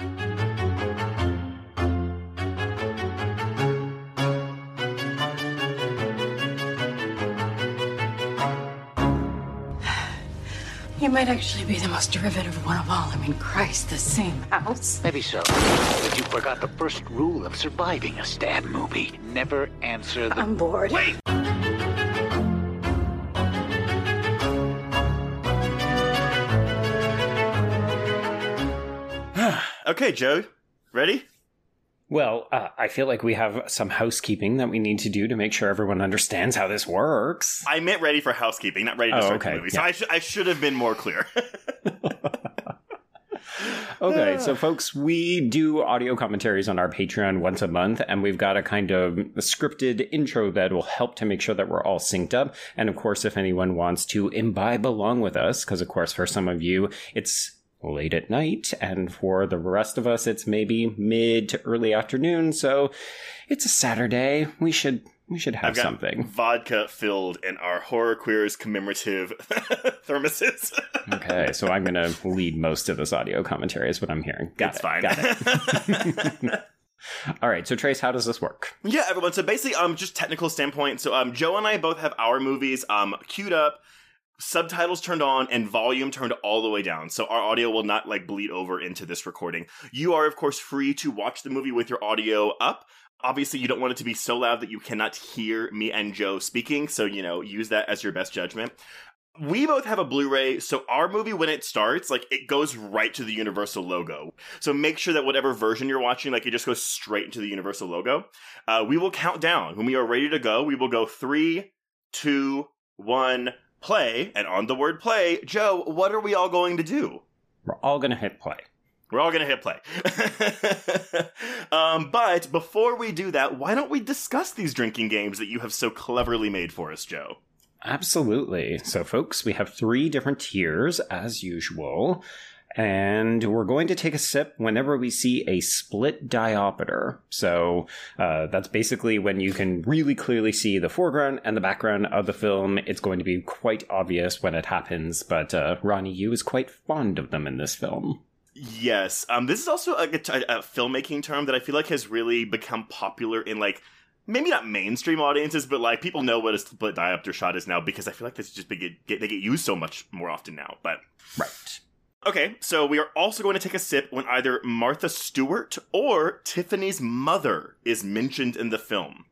You might actually be the most derivative one of all. I mean, Christ, the same house. Maybe so. But you forgot the first rule of surviving a stab movie. Never answer the. I'm bored. Wait! Okay, Joe, ready? Well, uh, I feel like we have some housekeeping that we need to do to make sure everyone understands how this works. I meant ready for housekeeping, not ready to Oh, start okay, the movie. So yeah. I, sh- I should have been more clear. Okay, so folks, we do audio commentaries on our Patreon once a month, and we've got a kind of scripted intro that will help to make sure that we're all synced up. And of course, if anyone wants to imbibe along with us, because of course, for some of you, it's late at night, and for the rest of us, it's maybe mid to early afternoon. So it's a Saturday. We should we should have something. vodka filled in our horror queers commemorative thermoses. Okay, so I'm gonna lead most of this audio commentary. Is what I'm hearing. Got it's it. fine. Got it. All right, so Trace, how does this work? Yeah, everyone. So basically, um, just technical standpoint. So, um, Joe and I both have our movies um queued up, subtitles turned on, and volume turned all the way down. So our audio will not like bleed over into this recording. You are, of course, free to watch the movie with your audio up. Obviously, you don't want it to be so loud that you cannot hear me and Joe speaking. So you know, use that as your best judgment. We both have a Blu-ray, so our movie when it starts, like it goes right to the Universal logo. So make sure that whatever version you're watching, like it just goes straight into the Universal logo. Uh, we will count down. When we are ready to go, we will go three, two, one, play. And on the word play, Joe, what are we all going to do? We're all gonna hit play. We're all going to hit play. um, but before we do that, why don't we discuss these drinking games that you have so cleverly made for us, Joe? Absolutely. So, folks, we have three different tiers as usual. And we're going to take a sip whenever we see a split diopter. So uh, that's basically when you can really clearly see the foreground and the background of the film. It's going to be quite obvious when it happens, but uh, Ronnie Yu is quite fond of them in this film. Yes. Um, this is also a, a, a filmmaking term that I feel like has really become popular in like maybe not mainstream audiences, but like people know what a split diopter shot is now because I feel like this just get, get they get used so much more often now. But Right. Okay, so we are also going to take a sip when either Martha Stewart or Tiffany's mother is mentioned in the film.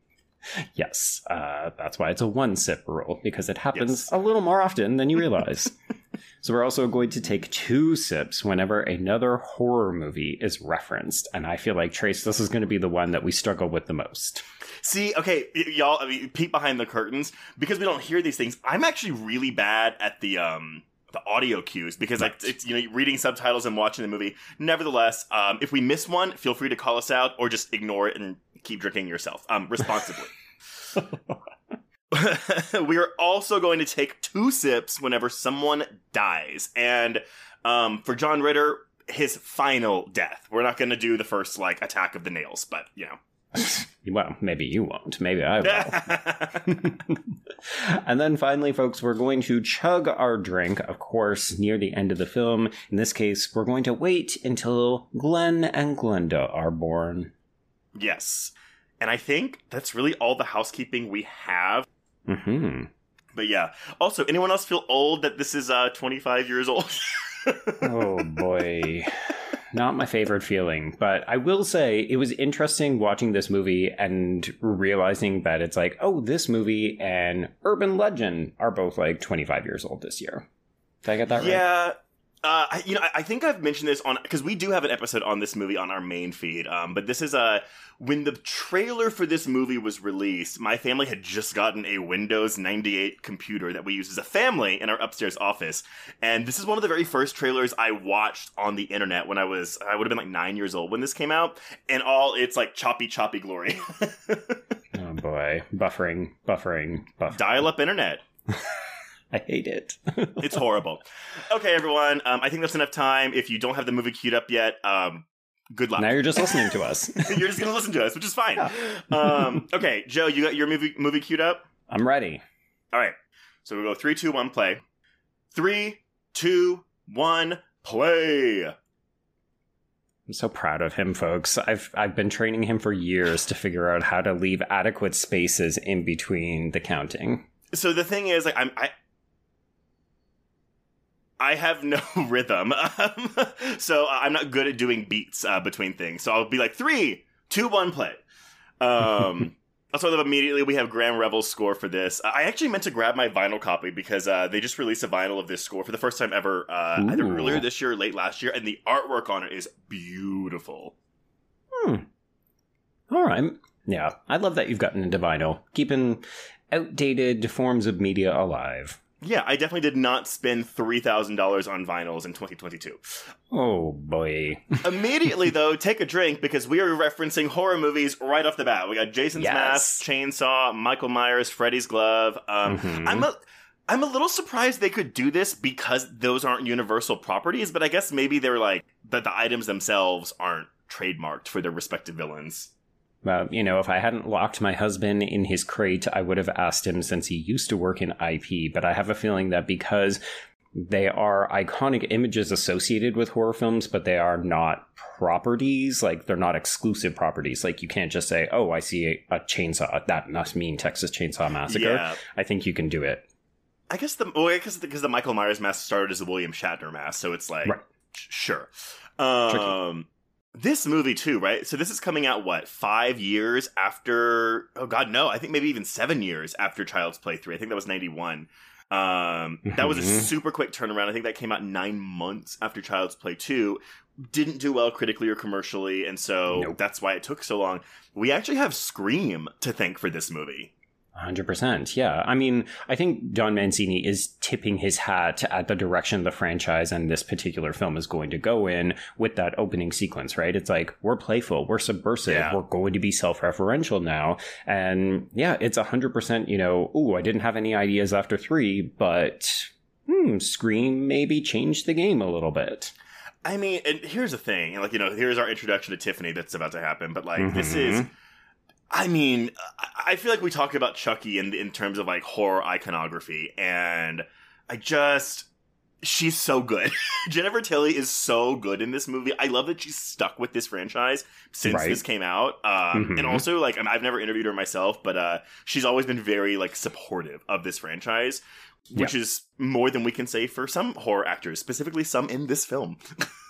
Yes, uh, that's why it's a one sip rule, because it happens Yes. a little more often than you realize. so, we're also going to take two sips whenever another horror movie is referenced. And I feel like, Trace, this is going to be the one that we struggle with the most. See, okay, y- y'all, I mean, peek behind the curtains because we don't hear these things. I'm actually really bad at the um the audio cues because like it's you know reading subtitles and watching the movie. Nevertheless, um, if we miss one, feel free to call us out or just ignore it and keep drinking yourself um responsibly. we are also going to take two sips whenever someone dies, and um, for John Ritter, his final death. We're not going to do the first like attack of the nails, but you know. Well, maybe you won't. Maybe I will. and then finally, folks, we're going to chug our drink, of course, near the end of the film. In this case, we're going to wait until Glenn and Glenda are born. Yes. And I think that's really all the housekeeping we have. hmm But yeah. Also, anyone else feel old that this is uh 25 years old? oh boy. Not my favorite feeling, but I will say it was interesting watching this movie and realizing that it's like, oh, this movie and Urban Legend are both like 25 years old this year. Did I get that right? yeah. Uh, I, you know, I, I think I've mentioned this on because we do have an episode on this movie on our main feed. Um, but this is a when the trailer for this movie was released, my family had just gotten a Windows 98 computer that we use as a family in our upstairs office, and this is one of the very first trailers I watched on the internet when I was I would have been like nine years old when this came out, and all it's like choppy, choppy glory, Oh boy, buffering, buffering, buffering. dial up internet. I hate it. It's horrible. Okay, everyone. Um, I think that's enough time. If you don't have the movie queued up yet, um, good luck. now you're just listening to us. You're just gonna listen to us, which is fine. Um, okay, Joe, you got your movie movie queued up. I'm ready. All right, so we go three, two, one, play. Three, two, one, play. I'm so proud of him, folks. I've I've been training him for years to figure out how to leave adequate spaces in between the counting. So the thing is, like, I'm I. I have no rhythm, um, so I'm not good at doing beats uh, between things. So I'll be like three, two, one, play. Um, also, immediately we have Graeme Revell's score for this. I actually meant to grab my vinyl copy because uh, they just released a vinyl of this score for the first time ever, uh, either earlier this year or late last year, and the artwork on it is beautiful. Hmm. All right. Yeah, I love that you've gotten into vinyl, keeping outdated forms of media alive. Yeah, I definitely did not spend three thousand dollars on vinyls in 2022. Oh boy. Immediately, though, take a drink because we are referencing horror movies right off the bat. We got Jason's Yes. Mask, Chainsaw, Michael Myers, Freddy's Glove. Um, Mhm. I'm a I'm a little surprised they could do this because those aren't universal properties, but I guess maybe they're like that the items themselves aren't trademarked for their respective villains. Well, you know, if I hadn't locked my husband in his crate, I would have asked him since he used to work in IP. But I have a feeling that because they are iconic images associated with horror films, but they are not properties, like they're not exclusive properties. Like you can't just say, oh, I see a, a chainsaw. That must mean Texas Chainsaw Massacre. Yeah. I think you can do it. I guess the well, I guess because the Michael Myers mask started as a William Shatner mask, so it's like Right. sure. Um, this movie too, right? So this is coming out what five years after? Oh God, no! I think maybe even seven years after Child's Play three. I think that was ninety one. Um, that was a Mhm. super quick turnaround. I think that came out nine months after Child's Play two. Didn't do well critically or commercially, and so Nope. that's why it took so long. We actually have Scream to thank for this movie. 100%. Yeah. I mean, I think Don Mancini is tipping his hat at the direction the franchise and this particular film is going to go in with that opening sequence, right? It's like, we're playful, we're subversive, Yeah. we're going to be self referential now. And yeah, it's 100%, you know, ooh, I didn't have any ideas after three, but hmm, Scream maybe changed the game a little bit. I mean, and here's the thing, like you know, here's our introduction to Tiffany that's about to happen. But like, this is, Mhm. I mean, I- feel like we talk about Chucky in in terms of like horror iconography, and I just. She's so good. Jennifer Tilly is so good in this movie. I love that she's stuck with this franchise since Right. this came out. Um, Mhm. And also, like, I've never interviewed her myself, but uh, she's always been very like supportive of this franchise, which is more than we can say for some horror actors, specifically some in this film.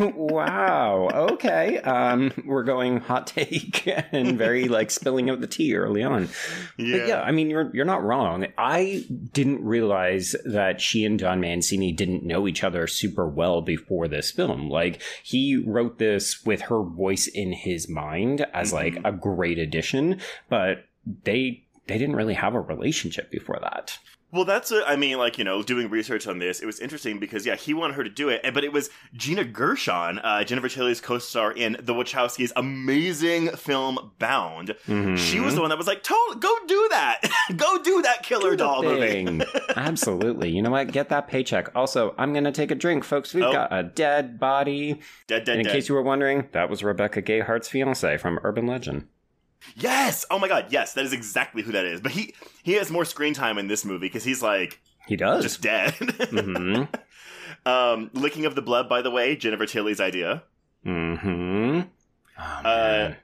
wow. Okay. Um, we're going hot take and very like spilling out the tea early on. But yeah, I mean, you're you're not wrong. I didn't realize that she and Don Mancini didn't know each other super well before this film. Like he wrote this with her voice in his mind as like Mhm. a great addition, but they they didn't really have a relationship before that. Well, that's a, I mean, like, you know, doing research on this, it was interesting because, yeah, he wanted her to do it, but it was Gina Gershon, uh, Jennifer Tilly's co star in the Wachowskis' amazing film Bound. She was the one that was like, "To- go do that. go do that killer Do doll movie. thing. Absolutely. You know what? Get that paycheck. Also, I'm going to take a drink, folks. We've Oh. got a dead body. dead, dead, And in dead. case you were wondering, that was Rebecca Gayhart's fiance from Urban Legend. Yes! Oh my god, yes, that is exactly who that is. But he, he has more screen time in this movie because he's like, He does. just dead. hmm um, Licking of the Blood, by the way, Jennifer Tilly's idea. hmm Oh, Uh,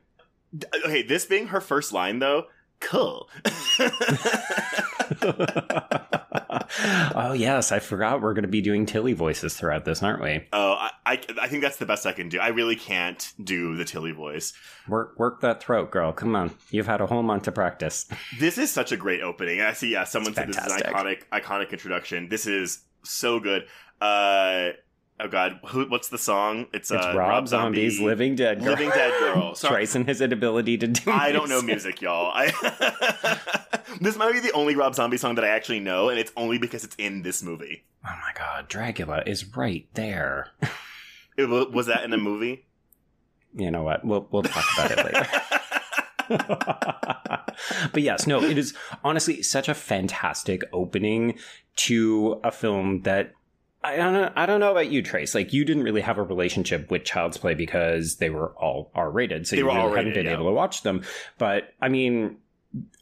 Okay, this being her first line, though, cool. oh yes, I forgot we're going to be doing Tilly voices throughout this, aren't we? Oh, I, I, I think that's the best I can do. I really can't do the Tilly voice. Work work that throat, girl. Come on, you've had a whole month to practice. This is such a great opening. I see. Yeah, someone It's said this is an iconic, iconic introduction. This is so good. Uh, oh god, who, what's the song? It's, It's uh, Rob, Zombie's Zombie, Living Dead Girl. Living Dead Girl. Sorry. His inability to do I don't know music, y'all. I this might be the only Rob Zombie song that I actually know, and it's only because it's in this movie. Oh my god, Dracula is right there. It, was that in a movie? You know what? We'll we'll talk about it later. but yes, no, it is honestly such a fantastic opening to a film that I don't know. I don't know about you, Trace. Like you didn't really have a relationship with Child's Play because they were all R rated, so They you really hadn't been yeah. able to watch them. But I mean,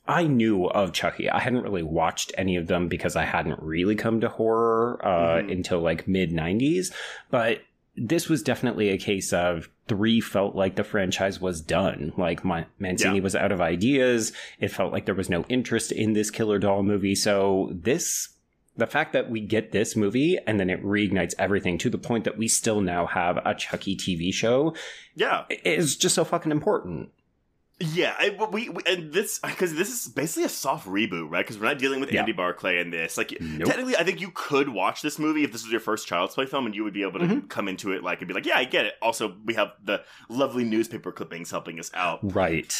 I knew of Chucky. I hadn't really watched any of them because I hadn't really come to horror uh, Mhm. until like mid '90s. But this was definitely a case of three felt like the franchise was done. Like my, Mancini Yeah. was out of ideas. It felt like there was no interest in this killer doll movie. So this, the fact that we get this movie and then it reignites everything to the point that we still now have a Chucky TV show Yeah, is just so fucking important. yeah. I, we, we and this because this is basically a soft reboot, right? Because we're not dealing with Yeah. Andy Barclay in this. Like, Nope. technically, I think you could watch this movie if this was your first Child's Play film, and you would be able to Mhm. come into it like and be like, "Yeah, I get it." Also, we have the lovely newspaper clippings helping us out. Right.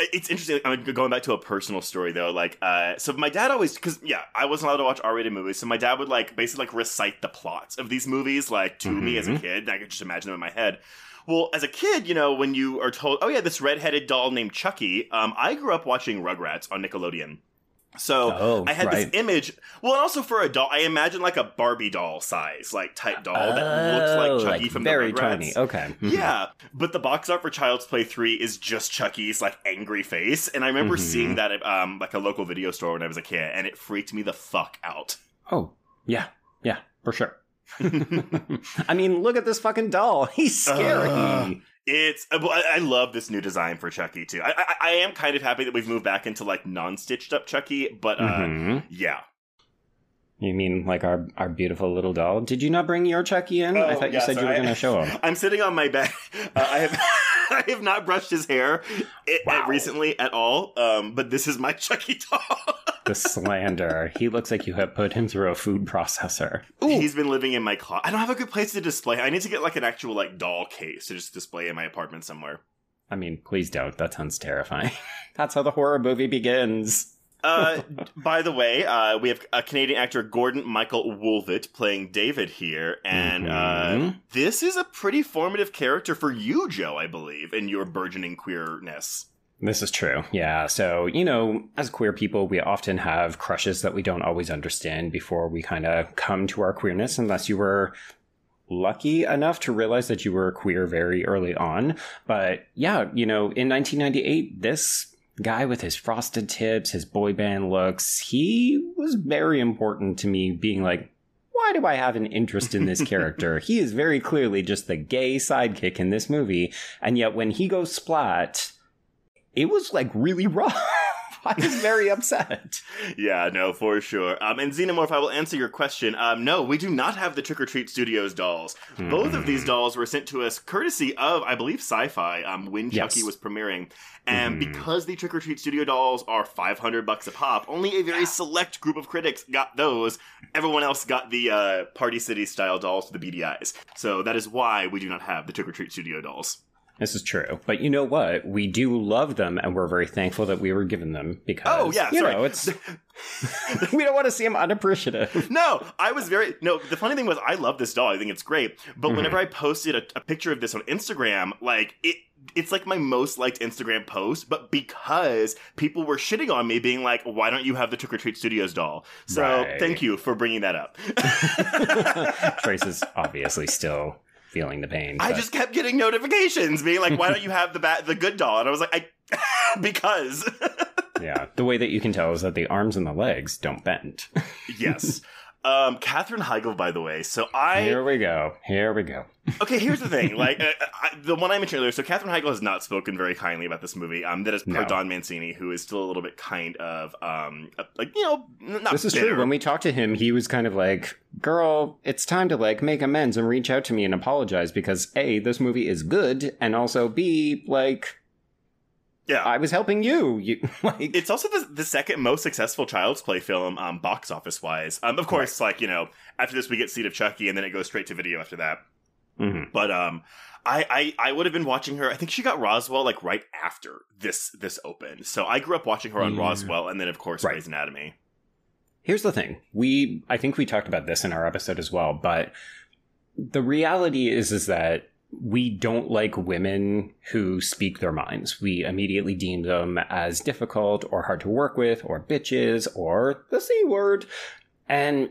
It's interesting. I'm going back to a personal story though. Like, uh, so my dad always, because yeah, I wasn't allowed to watch R-rated movies, so my dad would like basically like recite the plots of these movies like to me as a Mhm. kid. And I could just imagine them in my head. Well, as a kid, you know, when you are told, "Oh yeah, this redheaded doll named Chucky," um, I grew up watching Rugrats on Nickelodeon. So Oh, I had right. this image. Well, and also for a doll, I imagine like a Barbie doll size, like type doll that looks Oh, like Chucky from very the Rugrats. tiny. Okay. Yeah, but the box art for Child's Play 3 is just Chucky's like angry face. And I remember Mhm. seeing that at um like a local video store when I was a kid, and it freaked me the fuck out. Oh, yeah. Yeah, for sure. I mean, look at this fucking doll. He's scary. Ugh. It's uh, I, I love this new design for Chucky too. I, I I am kind of happy that we've moved back into like non-stitched up Chucky, but uh Mhm. yeah. You mean like our our beautiful little doll? Did you not bring your Chucky in? I Oh, thought you said you were going to show him. I'm sitting on my bed. Uh, I have I have not brushed his hair it, Wow. recently at all. Um, but this is my Chucky doll. The slander. He looks like you have put him through a food processor. He's been living in my closet. I don't have a good place to display. I need to get like an actual like doll case to just display in my apartment somewhere. I mean, please don't. That sounds terrifying. That's how the horror movie begins. Uh, by the way, uh, we have a Canadian actor Gordon Michael Woolvett playing David here, and uh, Mhm. this is a pretty formative character for you, Joe. I believe in your burgeoning queerness. This is true. Yeah. So, you know, as queer people, we often have crushes that we don't always understand before we kind of come to our queerness, unless you were lucky enough to realize that you were queer very early on. But yeah, you know, in 1998, this guy with his frosted tips, his boy band looks, he was very important to me being like, why do I have an interest in this character? he is very clearly just the gay sidekick in this movie. And yet when he goes splat, it was like really rough. I was very upset. Yeah, no, for sure. Um, and Xenomorph, I will answer your question. Um, no, we do not have the Trick or Treat Studios dolls. Both of these dolls were sent to us courtesy of, I believe, Sci-Fi um, when Yes. Chucky was premiering. And Mhm. because the Trick or Treat Studio dolls are 500 bucks a pop, only a very select group of critics got those. Everyone else got the uh, Party City style dolls, the BDIs. So that is why we do not have the Trick or Treat Studio dolls. This is true. But you know what? We do love them and we're very thankful that we were given them because Oh, yeah, you sorry. know, it's we don't want to see them unappreciative. No, I was very no. The funny thing was, I love this doll. I think it's great. But Mhm. whenever I posted a, a picture of this on Instagram, like it, it's like my most liked Instagram post. But because people were shitting on me, being like, "Why don't you have the Trick or Treat Studios doll?" So Right. thank you for bringing that up. Trace is obviously still feeling the pain. I but- just kept getting notifications being like, "Why don't you have the bat, the good doll?" And I was like, "I because." yeah. The way that you can tell is that the arms and the legs don't bend. yes. Um, Katherine Heigl, by the way. So I Here we go. Here we go. Okay, here's the thing. Like uh, I, the one I mentioned earlier. So Katherine Heigl has not spoken very kindly about this movie. Um, that is per No. Don Mancini, who is still a little bit kind of um, like you know, not this is bitter. true. When we talked to him, he was kind of like, "Girl, it's time to like make amends and reach out to me and apologize because a this movie is good, and also b like." Yeah. I was helping you. You like It's also the, the second most successful Child's Play film, um, box office wise. Um, of course, like you know, after this we get Seed of Chucky, and then it goes straight to video after that. Mhm. But um, I I, I would have been watching her. I think she got Roswell like right after this this opened. So I grew up watching her on Yeah. Roswell, and then of course Right. Grey's Anatomy. Here's the thing. We I think we talked about this in our episode as well, but the reality is is that we don't like women who speak their minds. We immediately deem them as difficult or hard to work with or bitches or the C word. And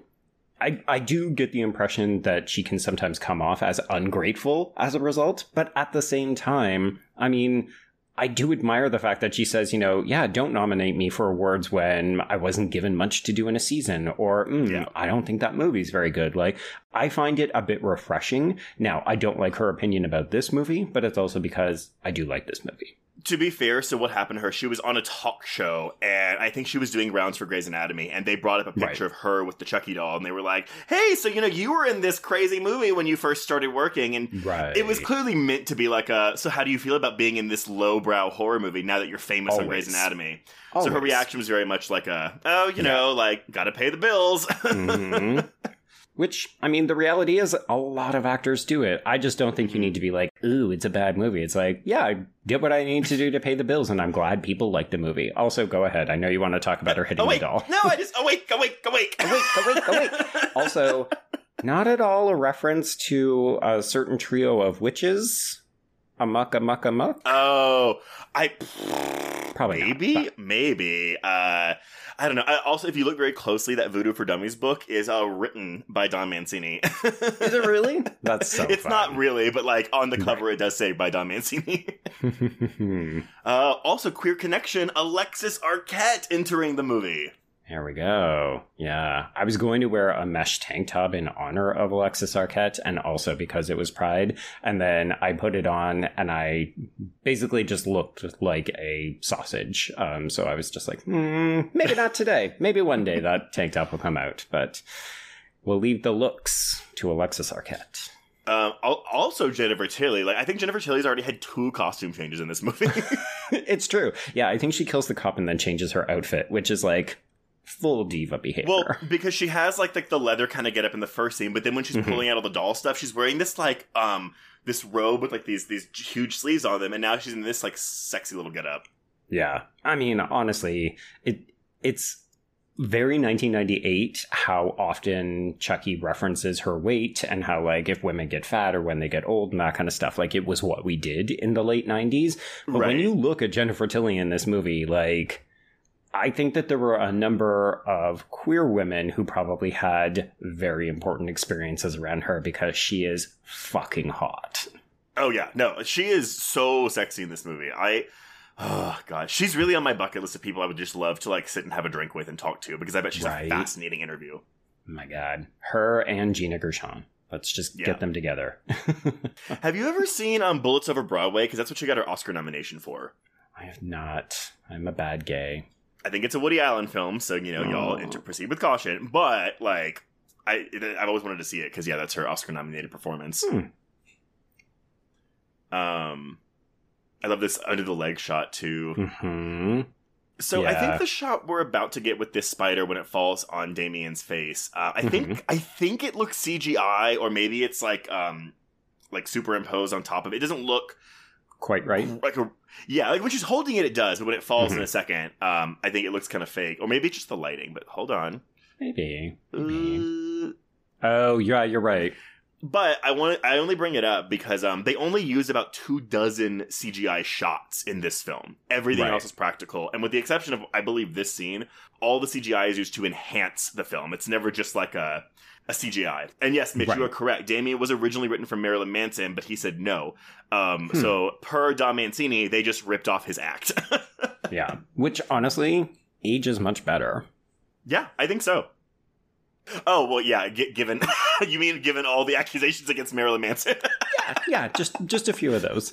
I, I do get the impression that she can sometimes come off as ungrateful as a result, but at the same time, I mean, I do admire the fact that she says, you know, yeah, don't nominate me for awards when I wasn't given much to do in a season, or mm, Yeah. I don't think that movie's very good. Like, I find it a bit refreshing. Now, I don't like her opinion about this movie, but it's also because I do like this movie. To be fair, so what happened to her? She was on a talk show, and I think she was doing rounds for Grey's Anatomy, and they brought up a picture Right. of her with the Chucky doll, and they were like, "Hey, so you know you were in this crazy movie when you first started working, and Right. it was clearly meant to be like a. So how do you feel about being in this lowbrow horror movie now that you're famous on Grey's Always. Anatomy? So her reaction was very much like a, oh, you know, like gotta pay the bills. Mhm. Which, I mean, the reality is a lot of actors do it. I just don't think you need to be like, ooh, it's a bad movie. It's like, yeah, I did what I need to do to pay the bills, and I'm glad people like the movie. Also, go ahead. I know you want to talk about her hitting oh wait, the doll. no, I just oh, awake, awake, oh, awake, awake, awake, awake. Also, not at all a reference to a certain trio of witches. Amuck, amuck, amuck. Oh, I Probably not, maybe, but- maybe. Uh, I don't know. I, also, if you look very closely, that Voodoo for Dummies book is uh, written by Don Mancini. Is it really? That's so it's fun. not really, but like on the cover, it does say by Don Mancini. uh, also, queer connection. Alexis Arquette entering the movie. There we go. Yeah. I was going to wear a mesh tank top in honor of Alexis Arquette and also because it was Pride. And then I put it on and I basically just looked like a sausage. Um, so I was just like, hmm, maybe not today. Maybe one day that tank top will come out. But we'll leave the looks to Alexis Arquette. Um, also, Jennifer Tilly. Like, I think Jennifer Tilly's already had two costume changes in this movie. it's true. Yeah. I think she kills the cop and then changes her outfit, which is like full diva behavior. well, because she has like like the leather kind of get up in the first scene, but then when she's Mhm. pulling out all the doll stuff, she's wearing this like um this robe with like these these huge sleeves on them, and now she's in this like sexy little get up. Yeah. I mean, honestly, it it's very 1998 how often Chucky references her weight and how like if women get fat or when they get old and that kind of stuff like it was what we did in the late 90s. But Right. when you look at Jennifer Tilly in this movie like I think that there were a number of queer women who probably had very important experiences around her because she is fucking hot. Oh yeah, no, she is so sexy in this movie. I, oh god, she's really on my bucket list of people I would just love to like sit and have a drink with and talk to because I bet she's Right. a fascinating interview. My god. Her and Gina Gershon. Let's just Yeah. get them together. Have you ever seen um Bullets Over Broadway? Because that's what she got her Oscar nomination for. I have not. I'm a bad gay. I think it's a Woody Allen film, so you know y'all Oh. enter, proceed with caution. But like, I I've always wanted to see it because yeah, that's her Oscar nominated performance. Hmm. Um, I love this under the leg shot too. hmm So I think the shot we're about to get with this spider when it falls on Damien's face, uh, I think Mhm. I think it looks CGI or maybe it's like um like superimposed on top of it. It doesn't look Quite right. like a yeah like when she's holding it it does, but when it falls in Mhm. a second, um I think it looks kind of fake or maybe it's just the lighting. But hold on, Maybe. Maybe. Uh, Oh, yeah, you're right. But I want I only bring it up because um they only use about two dozen CGI shots in this film. Everything Right. else is practical, and with the exception of I believe this scene, all the CGI is used to enhance the film. It's never just like a a CGI. And yes, Mitch, you are correct. Damien was originally written for Marilyn Manson, but he said no. Um, Hmm. So per Don Mancini, they just ripped off his act. Yeah. Which, honestly, age is much better. yeah, I think so. Oh well, yeah. G- given you mean given all the accusations against Marilyn Manson, yeah, yeah, just just a few of those.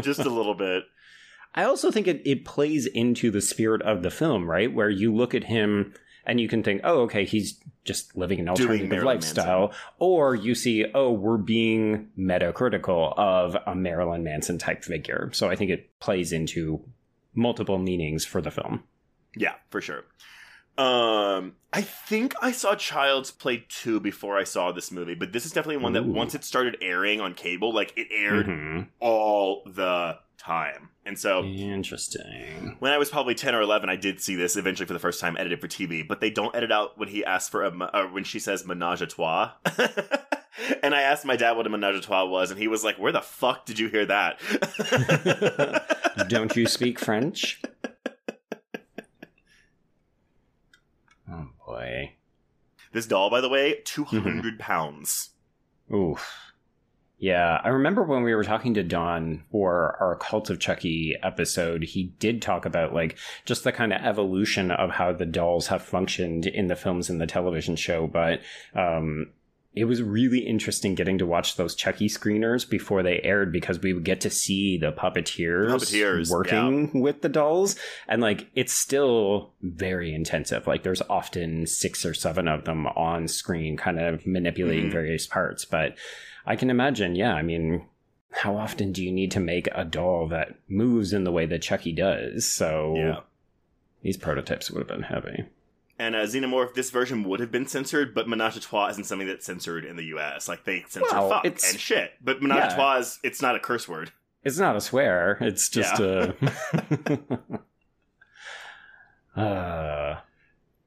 just a little bit. I also think it, it plays into the spirit of the film, right? Where you look at him and you can think, oh, okay, he's just living an alternative lifestyle. Or you see, oh, we're being metacritical of a Marilyn Manson type figure. So I think it plays into multiple meanings for the film. Yeah, for sure. Um, I think I saw Child's Play 2 before I saw this movie, but this is definitely one that Ooh. once it started airing on cable, like it aired Mhm. all the time. And so Interesting. when I was probably 10 or 11, I did see this eventually for the first time edited for TV, but they don't edit out when he asks for a, or when she says menage a trois. and I asked my dad what a menage a trois was, and he was like, Where the fuck did you hear that? Don't you speak French? Oh boy. this doll, by the way, mm-hmm. 200 pounds. Oof. Yeah, I remember when we were talking to Don for our Cult of Chucky episode, he did talk about like just the kind of evolution of how the dolls have functioned in the films and the television show, but um it was really interesting getting to watch those Chucky screeners before they aired because we would get to see the puppeteers, Puppeteers, working with the dolls. And like, it's still very intensive. Like, there's often six or seven of them on screen, kind of manipulating Mhm. various parts. But I can imagine, yeah, I mean, how often do you need to make a doll that moves in the way that Chucky does? So Yeah. these prototypes would have been heavy. And uh, Xenomorph, this version would have been censored, but Menage a Trois isn't something that's censored in the US. Like, they censor Well, fuck it's- and shit. But Menage Yeah. a Trois, is, it's not a curse word. It's not a swear. It's just Yeah. a. uh,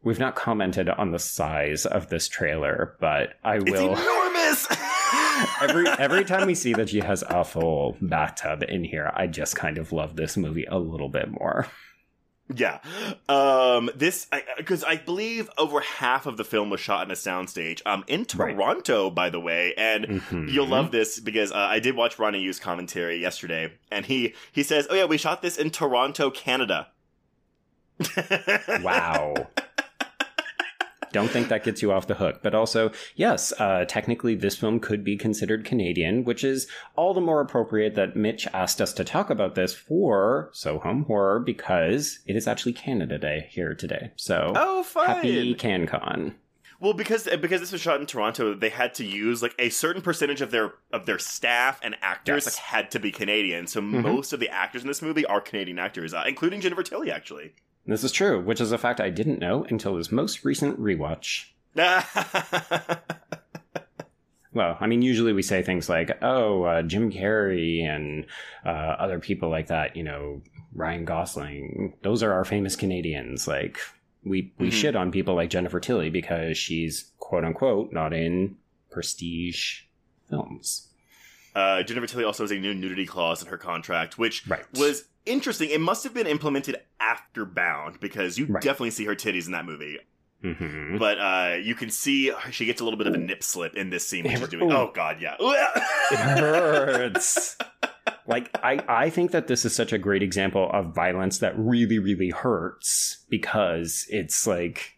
we've not commented on the size of this trailer, but I It's will. enormous! every every time we see that she has a full bathtub in here, I just kind of love this movie a little bit more. Yeah. Um this because I, believe over half of the film was shot in a soundstage. Um in Right. Toronto, by the way, and Mhm. you'll love this because uh, I did watch Ronnie Yu's commentary yesterday, and he he says, "Oh yeah, we shot this in Toronto, Canada." Wow. Don't think that gets you off the hook. But also, yes, uh, technically this film could be considered Canadian, which is all the more appropriate that Mitch asked us to talk about this for Soho Horror because it is actually Canada Day here today. So Oh, fine. happy CanCon. Well, because because this was shot in Toronto, they had to use like a certain percentage of their of their staff and actors Yes. like had to be Canadian. So Mhm. most of the actors in this movie are Canadian actors, uh, including Jennifer Tilly, actually. This is true, which is a fact I didn't know until this most recent rewatch. Well, I mean, usually we say things like, oh, uh, Jim Carrey and uh, other people like that, you know, Ryan Gosling, those are our famous Canadians. Like, we, we Mhm. shit on people like Jennifer Tilly because she's, quote unquote, not in prestige films. uh, Jennifer Tilly also has a new nudity clause in her contract, which Right. was interesting. It must have been implemented after Bound because you Right. definitely see her titties in that movie. hmm But uh, you can see she gets a little bit of a nip slip in this scene she's doing. Ooh. Oh God, yeah. It hurts. like I, I think that this is such a great example of violence that really, really hurts because it's like,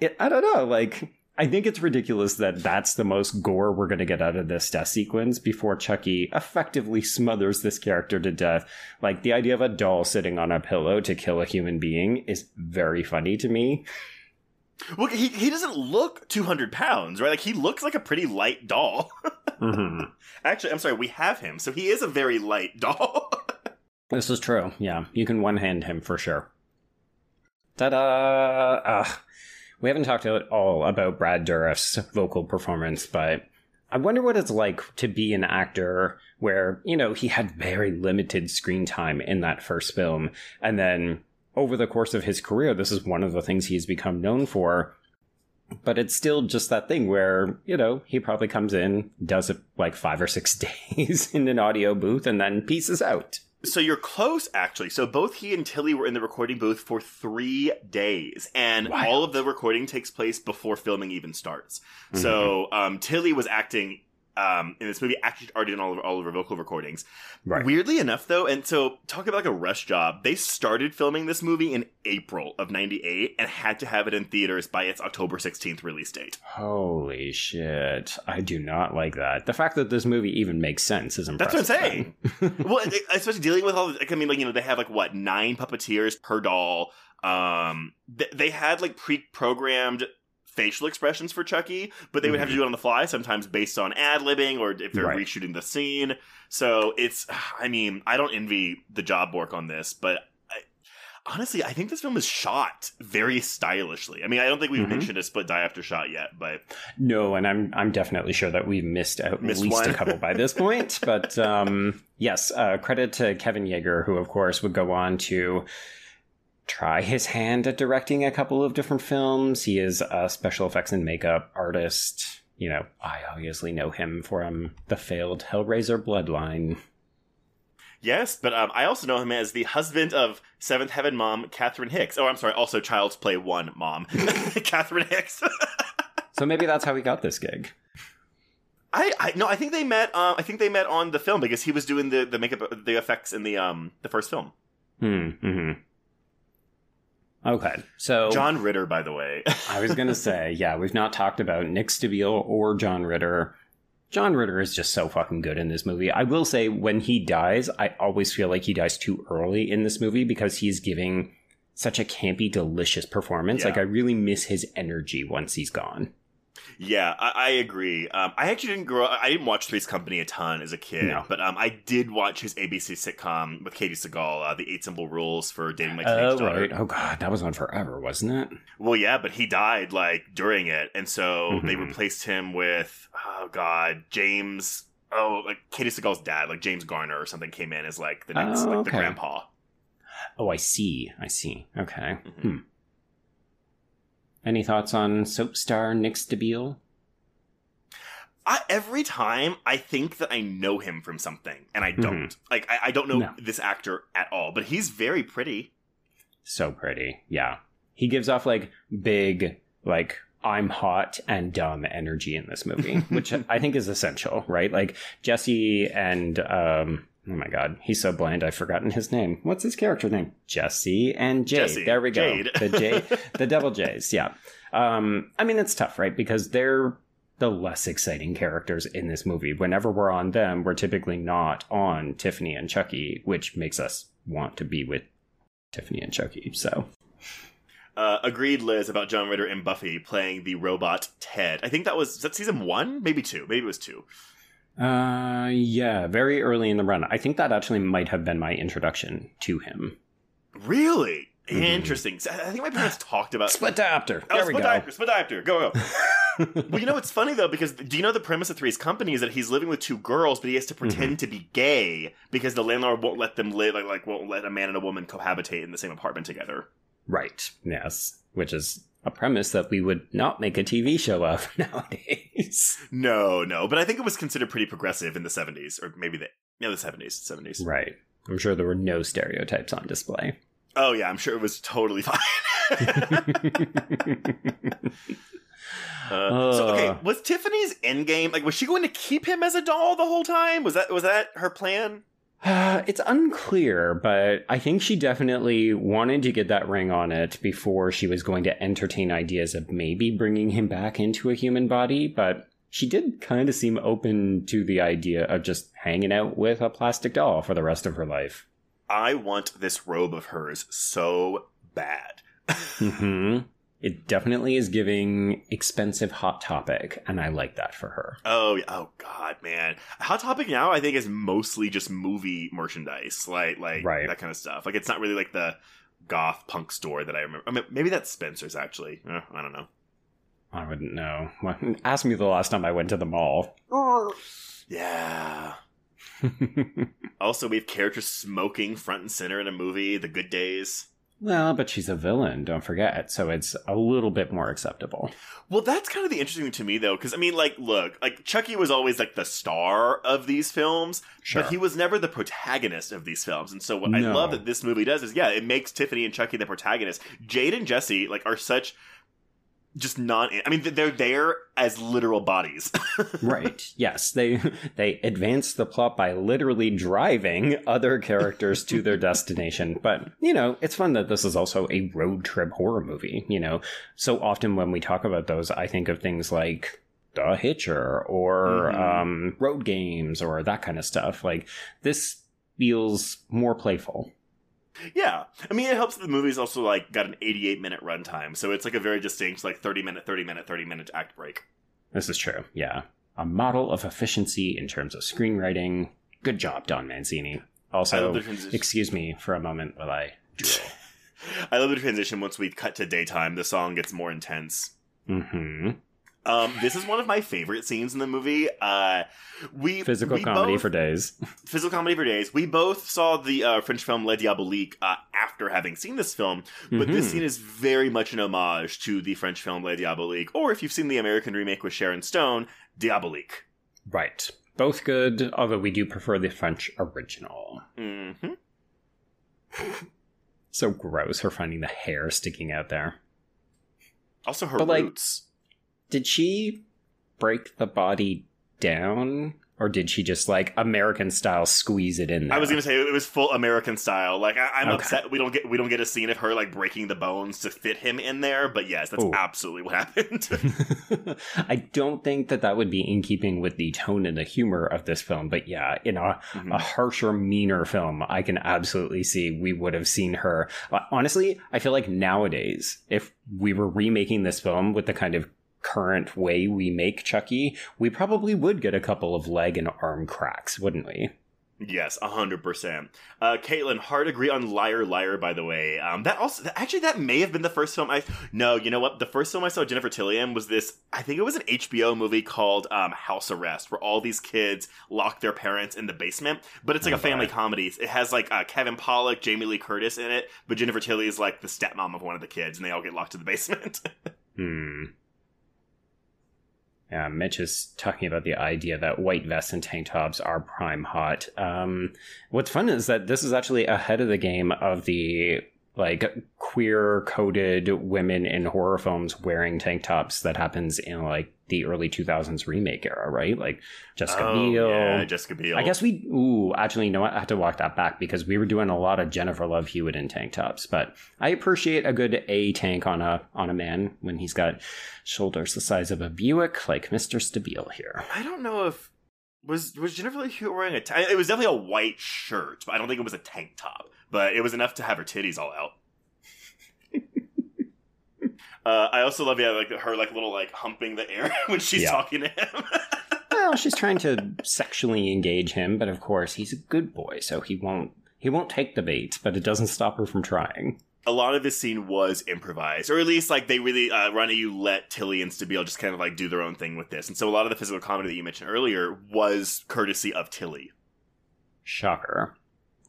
it, I don't know, like I think it's ridiculous that that's the most gore we're going to get out of this death sequence before Chucky effectively smothers this character to death. Like the idea of a doll sitting on a pillow to kill a human being is very funny to me. Well, he he doesn't look two hundred pounds, right? Like he looks like a pretty light doll. Mm-hmm. Actually, I'm sorry, we have him, so he is a very light doll. This is true. Yeah, you can one hand him for sure. Ta da! We haven't talked at all about Brad Dourif's vocal performance, but I wonder what it's like to be an actor where, you know, he had very limited screen time in that first film. And then over the course of his career, this is one of the things he's become known for. But it's still just that thing where, you know, he probably comes in, does it like five or six days in an audio booth, and then pieces out. So you're close, actually. So both he and Tilly were in the recording booth for three days, and all of the recording takes place before filming even starts. So um, Tilly was acting um, in this movie, actually already done all of, all of her vocal recordings. Right. Weirdly enough, though, and so talk about like a rush job. They started filming this movie in April of '98 and had to have it in theaters by its October 16th release date. Holy shit. I do not like that. The fact that this movie even makes sense is impressive. That's what I'm saying. well, especially dealing with all, the, like, I mean, like you know, they have like what nine puppeteers per doll. Um, th- they had like pre-programmed facial expressions for Chucky, but they would have to do it on the fly, sometimes based on ad libbing or if they're Right. reshooting the scene. So it's, I mean, I don't envy the job work on this, but I, honestly, I think this film is shot very stylishly. I mean, I don't think we've Mhm. mentioned a split diopter shot yet, but No, and I'm I'm definitely sure that we've missed out at Missed least one. a couple by this point. But um, yes, uh, credit to Kevin Yagher, who of course would go on to try his hand at directing a couple of different films. He is a special effects and makeup artist. You know, I obviously know him from the failed Hellraiser Bloodline. yes, but um, I also know him as the husband of Seventh Heaven mom Catherine Hicks. Oh, I'm sorry, also Child's Play One mom Catherine Hicks. So maybe that's how he got this gig. I, I no, I think they met. Uh, I think they met on the film because he was doing the the makeup, the effects in the um the first film. Hmm. hmm Okay, so John Ritter, by the way. I was gonna say, yeah, we've not talked about Nick Stabile or John Ritter. John Ritter is just so fucking good in this movie. I will say, when he dies, I always feel like he dies too early in this movie because he's giving such a campy, delicious performance. Yeah. Like, I really miss his energy once he's gone. Yeah, I, I agree. Um, I actually didn't grow. I didn't watch Three's Company a ton as a kid, No. but um, I did watch his ABC sitcom with Katey Sagal, uh, the Eight Simple Rules for Dating My Teenage Oh, Daughter. right. Oh, God, that was on forever, wasn't it? Well, yeah, but he died like during it, and so they Mhm. replaced him with oh god, James. Oh, like Katey Sagal's dad, like James Garner or something, came in as like the next, Oh, like the grandpa. Oh, I see. I see. Okay. Mhm. Hmm. Any thoughts on soap star Nick Stabile? I, every time I think that I know him from something, and I don't. Like I, I don't know No. this actor at all, but he's very pretty. so pretty. Yeah. He gives off like big, like, I'm hot and dumb energy in this movie, which I think is essential, right? Like Jesse and um oh my god, he's so blind I've forgotten his name. What's his character name? Jesse and Jade. Jesse, there we go. Jade. The J the double J's, yeah. Um I mean it's tough, right? Because they're the less exciting characters in this movie. Whenever we're on them, we're typically not on Tiffany and Chucky, which makes us want to be with Tiffany and Chucky. So Uh, agreed, Liz, about John Ritter and Buffy playing the robot Ted. I think that was, is that season one, maybe two, maybe it was two. Uh, yeah, very early in the run. I think that actually might have been my introduction to him. Really Mhm. interesting. I think my parents talked about Split diopter. Oh, There we split go. diopter, split diopter. Go, go. well, you know it's funny though because do you know the premise of Three's Company is that he's living with two girls, but he has to pretend to be gay because the landlord won't let them live, like, like won't let a man and a woman cohabitate in the same apartment together. right. Yes. Which is a premise that we would not make a TV show of nowadays. No, no, but I think it was considered pretty progressive in the seventies, or maybe the no the seventies, seventies. right. I'm sure there were no stereotypes on display. Oh yeah, I'm sure it was totally fine. Uh, so okay, Uh. was Tiffany's endgame like was she going to keep him as a doll the whole time? Was that was that her plan? Uh, it's unclear, but I think she definitely wanted to get that ring on it before she was going to entertain ideas of maybe bringing him back into a human body. But she did kind of seem open to the idea of just hanging out with a plastic doll for the rest of her life. I want this robe of hers so bad. hmm It definitely is giving expensive Hot Topic, and I like that for her. Oh, oh God, man! Hot Topic now, I think, is mostly just movie merchandise, like like Right. that kind of stuff. Like it's not really like the goth punk store that I remember. I mean, maybe that's Spencer's actually. Eh, I don't know. I wouldn't know. Ask me the last time I went to the mall. Yeah. Also, we have characters smoking front and center in a movie. The Good Days. Well, but she's a villain, don't forget, so it's a little bit more acceptable. Well, that's kind of the interesting thing to me, though, because I mean, like, look, like Chucky was always like the star of these films, Sure. but he was never the protagonist of these films. And so, what I love that this movie does is, yeah, it makes Tiffany and Chucky the protagonist. Jade and Jesse like are such just non. I mean, they're there as literal bodies. right. Yes, they they advance the plot by literally driving other characters to their destination. But, you know, it's fun that this is also a road trip horror movie, you know. So often when we talk about those, I think of things like The Hitcher or Mhm. um, road games or that kind of stuff. Like this feels more playful. Yeah, I mean, it helps that the movie's also like got an 88 minute runtime, so it's like a very distinct like 30 minute, 30 minute, 30 minute act break. This is true. Yeah. A model of efficiency in terms of screenwriting. Good job, Don Mancini. Also, love the transition. excuse me for a moment while I drool. I love the transition once we cut to daytime. The song gets more intense. hmm Um, this is one of my favorite scenes in the movie. Uh, we Physical we comedy both- for days. physical comedy for days. We both saw the uh, French film Le Diabolique uh, after having seen this film, but this Mhm. scene is very much an homage to the French film Le Diabolique, or if you've seen the American remake with Sharon Stone, Diabolique. Right. Both good, although we do prefer the French original. hmm So gross, her finding the hair sticking out there. Also, her But, like, roots. Did she break the body down? Or did she just like American style squeeze it in there? I was gonna say it was full American style. Like I, I'm Okay. upset we don't get we don't get a scene of her like breaking the bones to fit him in there. But yes, that's Ooh. absolutely what happened. I don't think that that would be in keeping with the tone and the humor of this film, but yeah, in a, Mhm. a harsher, meaner film, I can absolutely see we would have seen her. Honestly, I feel like nowadays, if we were remaking this film with the kind of current way we make Chucky, we probably would get a couple of leg and arm cracks, wouldn't we? Yes, hundred percent. Uh, Caitlin, hard agree on Liar Liar. By the way, um, that also actually that may have been the first film I. No, you know what? The first film I saw Jennifer Tilly in was this. I think it was an HBO movie called um, House Arrest, where all these kids lock their parents in the basement. But it's like Oh, a family boy. comedy. It has like uh, Kevin Pollak, Jamie Lee Curtis in it, but Jennifer Tilly is like the stepmom of one of the kids, and they all get locked in the basement. Hmm. Yeah, Mitch is talking about the idea that white vests and tank tops are prime hot. Um, what's fun is that this is actually ahead of the game of the like queer coded women in horror films wearing tank tops that happens in like the early 2000s remake era, right? Like Jessica oh, Biel. yeah, Jessica Biel. I guess we. Ooh, actually, you know what? I have to walk that back because we were doing a lot of Jennifer Love Hewitt in tank tops. But I appreciate a good A tank on a on a man when he's got shoulders the size of a Buick, like Mister Stabile here. I don't know if was was Jennifer Lee Hewitt wearing a. T- it was definitely a white shirt, but I don't think it was a tank top. But it was enough to have her titties all out. uh, I also love yeah, like her like little like humping the air when she's Yeah. talking to him. Well, she's trying to sexually engage him, but of course he's a good boy, so he won't he won't take the bait. But it doesn't stop her from trying. A lot of this scene was improvised, or at least like they really uh, Ronny Yu let Tilly and Stabile just kind of like do their own thing with this, and so a lot of the physical comedy that you mentioned earlier was courtesy of Tilly. Shocker.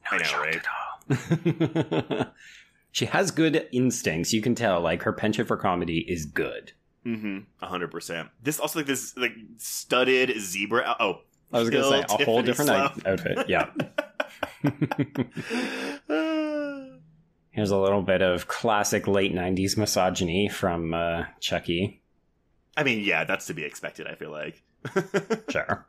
I know, right? she has good instincts. You can tell, like her penchant for comedy is good. Mm-hmm. A hundred percent. This also like this like studded zebra. Oh, I was going to say a whole different Slough. outfit. Yeah. Here's a little bit of classic late 90s misogyny from uh, Chucky. I mean, yeah, that's to be expected. I feel like. Sure.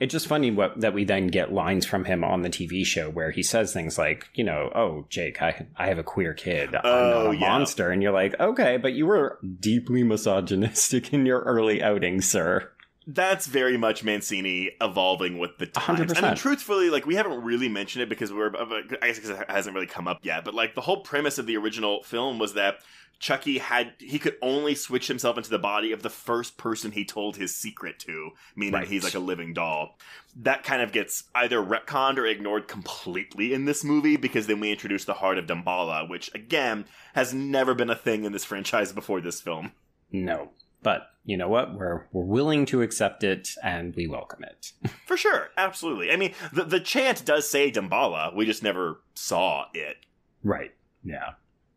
it's just funny what, that we then get lines from him on the TV show where he says things like, you know, oh, Jake, I, I have a queer kid. I'm Oh, not a yeah. monster. And you're like, okay, but you were deeply misogynistic in your early outing, sir. That's very much Mancini evolving with the times. I mean, truthfully, like we haven't really mentioned it because we're, uh, I guess because it hasn't really come up yet. But like the whole premise of the original film was that Chucky had he could only switch himself into the body of the first person he told his secret to, meaning Right. he's like a living doll. That kind of gets either retconned or ignored completely in this movie because then we introduce the heart of Damballa, which again has never been a thing in this franchise before this film. No. But you know what? We're, we're willing to accept it and we welcome it. For sure, absolutely. I mean, the the chant does say Damballa. We just never saw it. Right. Yeah.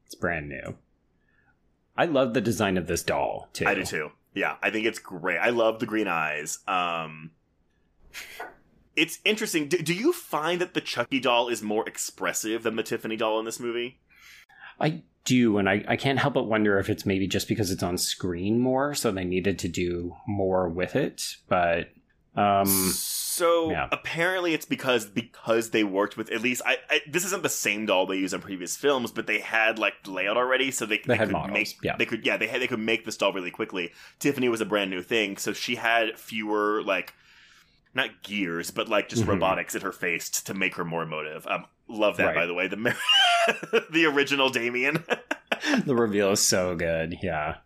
It's brand new. I love the design of this doll, too. I do too. Yeah, I think it's great. I love the green eyes. Um, it's interesting. Do, do you find that the Chucky doll is more expressive than the Tiffany doll in this movie? I do, and I, I can't help but wonder if it's maybe just because it's on screen more, so they needed to do more with it. But um so yeah. apparently it's because because they worked with at least I, I this isn't the same doll they use in previous films, but they had like layout already, so they, They had could models, make yeah. they could yeah they had they could make this doll really quickly. Tiffany was a brand new thing, so she had fewer like not gears, but like just Mhm. robotics in her face to make her more emotive. Um, love that Right. by the way. The the original Damien. the reveal is so good, yeah.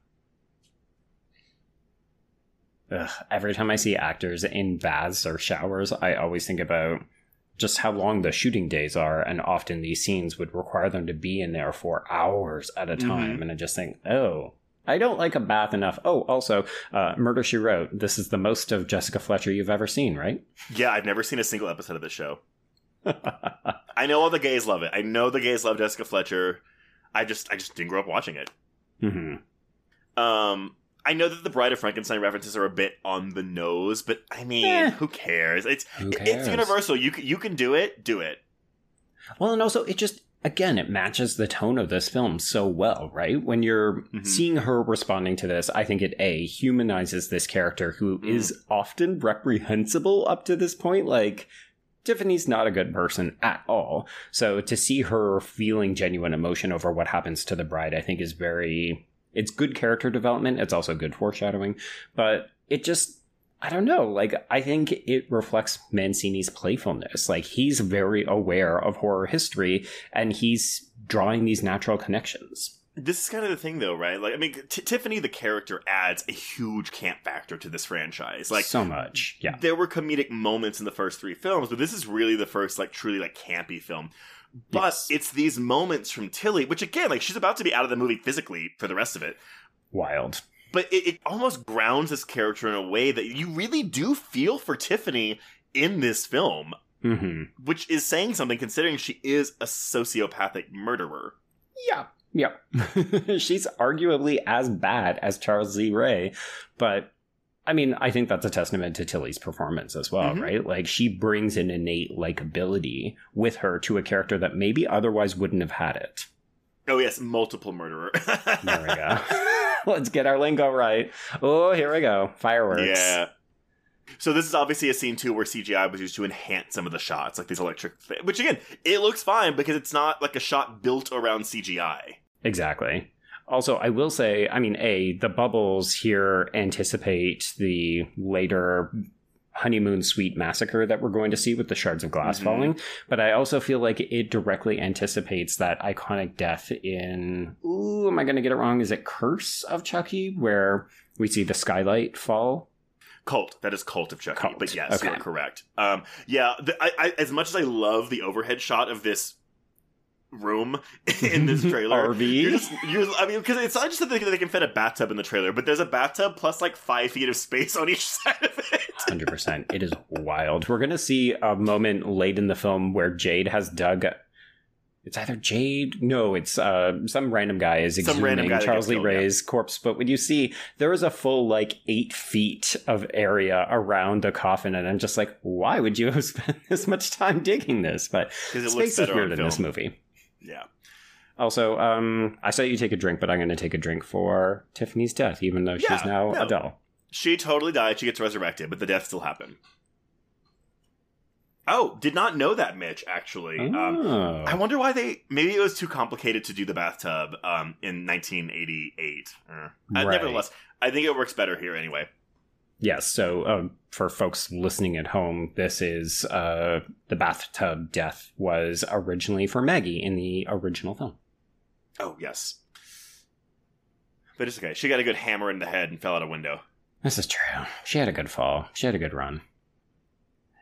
Ugh, every time I see actors in baths or showers, I always think about just how long the shooting days are, and often these scenes would require them to be in there for hours at a time. And I just think, oh, I don't like a bath enough. Oh, also, uh, Murder She Wrote. This is the most of Jessica Fletcher you've ever seen, right? Yeah, I've never seen a single episode of this show. I know all the gays love it. I know the gays love Jessica Fletcher. I just I just didn't grow up watching it. hmm Um, I know that the Bride of Frankenstein references are a bit on the nose, but I mean, Eh. who cares? It's Who it's universal. You you can do it. Do it. Well, and also it just again it matches the tone of this film so well, right? When you're Mhm. seeing her responding to this, I think it a humanizes this character who Mm. is often reprehensible up to this point. Like Tiffany's not a good person at all. So to see her feeling genuine emotion over what happens to the bride, I think is very it's good character development. It's also good foreshadowing, but it just I don't know. Like, I think it reflects Mancini's playfulness. Like, he's very aware of horror history and he's drawing these natural connections. This is kind of the thing, though, right? Like, I mean, T- Tiffany, the character, adds a huge camp factor to this franchise. Like, so much. Yeah. there were comedic moments in the first three films, but this is really the first, like, truly, like, campy film. But Yes. it's these moments from Tilly, which again, like, she's about to be out of the movie physically for the rest of it. Wild. But it, it almost grounds this character in a way that you really do feel for Tiffany in this film, hmm which is saying something considering she is a sociopathic murderer. Yeah. Yeah. She's arguably as bad as Charles Lee Ray, but I mean, I think that's a testament to Tilly's performance as well, Mhm. right? Like, she brings an innate likability with her to a character that maybe otherwise wouldn't have had it. Oh, yes, multiple murderer. There we go. Let's get our lingo right. Oh, here we go. Fireworks. Yeah. So this is obviously a scene too where CGI was used to enhance some of the shots, like these electric, which again, it looks fine because it's not like a shot built around CGI. Exactly. Also, I will say, I mean, A, the bubbles here anticipate the later honeymoon suite massacre that we're going to see with the shards of glass Mhm. falling, but I also feel like it directly anticipates that iconic death in, ooh, am I going to get it wrong? Is it Curse of Chucky, where we see the skylight fall? Cult. That is Cult of Chucky. Cult. But yes, Okay. you're correct. Um, yeah, the, I, I, as much as I love the overhead shot of this room in this trailer, RV? you're just, you're, I mean, because it's not just that they, they can fit a bathtub in the trailer, but there's a bathtub plus like five feet of space on each side of it. Hundred percent. It is wild. We're gonna see a moment late in the film where Jade has dug. It's either Jade. No, it's uh, some random guy is Some exhuming random guy Charles Lee killed, yeah. Ray's corpse. But when you see there is a full like eight feet of area around the coffin, and I'm just like, why would you have spent this much time digging this? But 'Cause it looks space is weird in this movie. Yeah. Also, um, I saw you take a drink, but I'm going to take a drink for Tiffany's death, even though she's now no. a doll. She totally died. She gets resurrected, but the death still happened. Oh, did not know that, Mitch, actually. Um, Oh. I wonder why they. Maybe it was too complicated to do the bathtub um, in 1988. Uh, uh, Right. Nevertheless, I think it works better here anyway. Yes. So, um, for folks listening at home, this is uh, the bathtub death was originally for Maggie in the original film. Oh, yes. But it's okay. She got a good hammer in the head and fell out a window. This is true. She had a good fall. She had a good run.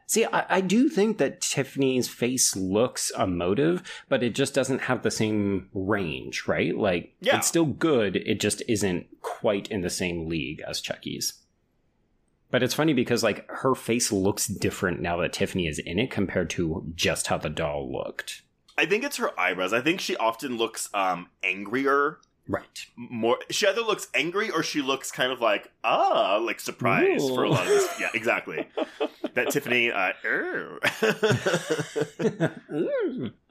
See, I, I do think that Tiffany's face looks emotive, but it just doesn't have the same range, right? Like, Yeah. it's still good. It just isn't quite in the same league as Chucky's. But it's funny because, like, her face looks different now that Tiffany is in it compared to just how the doll looked. I think it's her eyebrows. I think she often looks um, angrier. Right. More, she either looks angry or she looks kind of like ah, like surprised for a lot of this. Yeah, exactly. that Tiffany. Uh, "Err."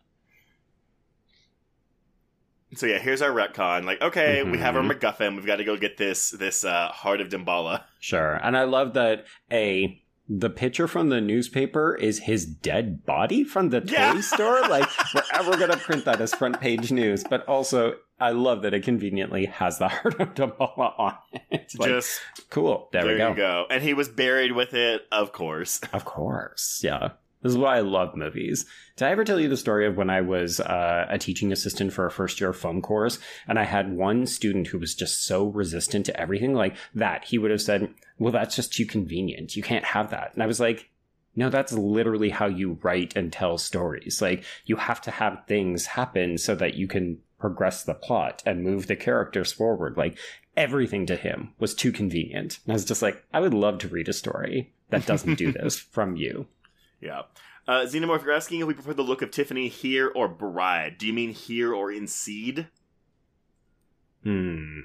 so yeah, here's our retcon. Like, okay, we have our Mhm. MacGuffin. We've got to go get this this uh, heart of Damballa. Sure. And I love that A the picture from the newspaper is his dead body from the toy Yeah. store. Like we're ever gonna print that as front page news. But also I love that it conveniently has the heart of Damballa on it. It's like, Just cool. There, there, we go. you go. And he was buried with it, of course. Of course. Yeah. This is why I love movies. Did I ever tell you the story of when I was uh, a teaching assistant for a first year film course and I had one student who was just so resistant to everything like that? He would have said, Well, that's just too convenient. You can't have that. And I was like, no, that's literally how you write and tell stories. Like, you have to have things happen so that you can progress the plot and move the characters forward. Like, everything to him was too convenient. And I was just like, I would love to read a story that doesn't do this from you. Yeah. Uh, Xenomorph, you're asking if we prefer the look of Tiffany here or Bride. Do you mean here or in Seed? Hmm.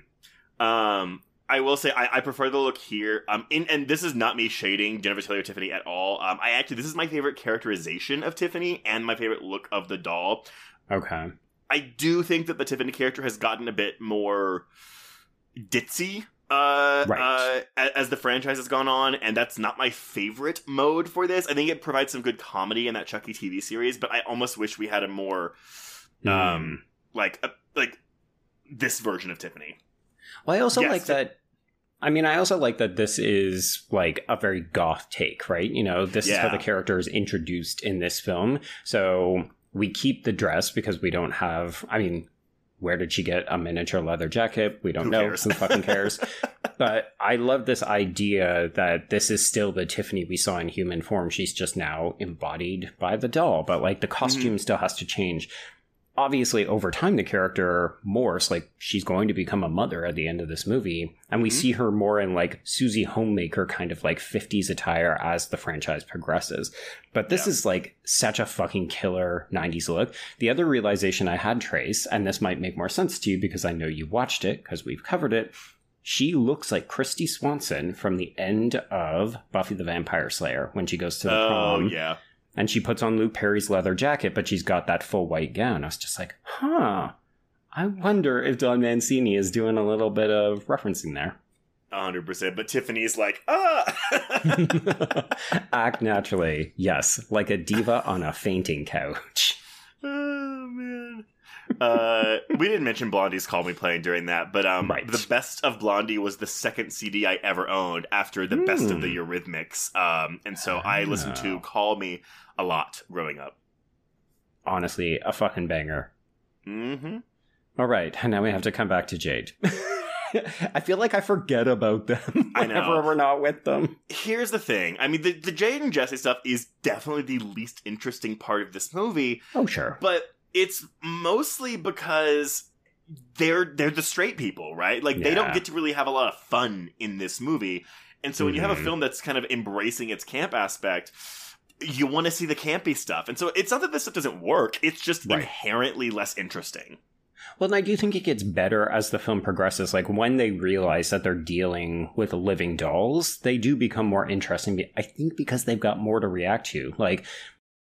Um, I will say I, I prefer the look here. Um, in, and this is not me shading Jennifer Tilly Tiffany at all. Um, I actually this is my favorite characterization of Tiffany and my favorite look of the doll. Okay. I do think that the Tiffany character has gotten a bit more ditzy uh, Right. uh, as the franchise has gone on, and that's not my favorite mode for this. I think it provides some good comedy in that Chucky TV series, but I almost wish we had a more Hmm. um like a, like this version of Tiffany. Well, I also Yes, like it- that. I mean, I also like that this is like a very goth take, right? You know, this is how the character is introduced in this film. So we keep the dress because we don't have, I mean, where did she get a miniature leather jacket? We don't Who know. cares? Who fucking cares? but I love this idea that this is still the Tiffany we saw in human form. She's just now embodied by the doll, but like the costume mm-hmm. still has to change obviously over time the character morphs like she's going to become a mother at the end of this movie and we Mhm. see her more in like susie homemaker kind of like 50s attire as the franchise progresses but this Yeah. is like such a fucking killer 90s look the other realization i had trace and this might make more sense to you because i know you watched it because we've covered it she looks like Kristy Swanson from the end of Buffy the Vampire Slayer when she goes to the Oh prom yeah, and she puts on Luke Perry's leather jacket, but she's got that full white gown. I was just like, huh. I wonder if Don Mancini is doing a little bit of referencing there. hundred percent. But Tiffany's like ah. Act naturally, yes, like a diva on a fainting couch. Uh, we didn't mention Blondie's "Call Me" playing during that, but um, Right. the best of Blondie was the second CD I ever owned after the best of the Hmm. Eurythmics. Um, and so I listened to Oh. "Call Me" a lot growing up. Honestly, a fucking banger. Mm-hmm. All right, and now we have to come back to Jade. I feel like I forget about them I whenever we're not with them. Here's the thing. I mean, the the Jade and Jesse stuff is definitely the least interesting part of this movie, Oh, sure. but it's mostly because they're they're the straight people, right? Like they don't get to really have a lot of fun in this movie. And so when you have a Mhm. film that's kind of embracing its camp aspect, you want to see the campy stuff. And so it's not that this stuff doesn't work, it's just Right. inherently less interesting. Well, and I do think it gets better as the film progresses. Like when they realize that they're dealing with living dolls, they do become more interesting. I think because they've got more to react to. Like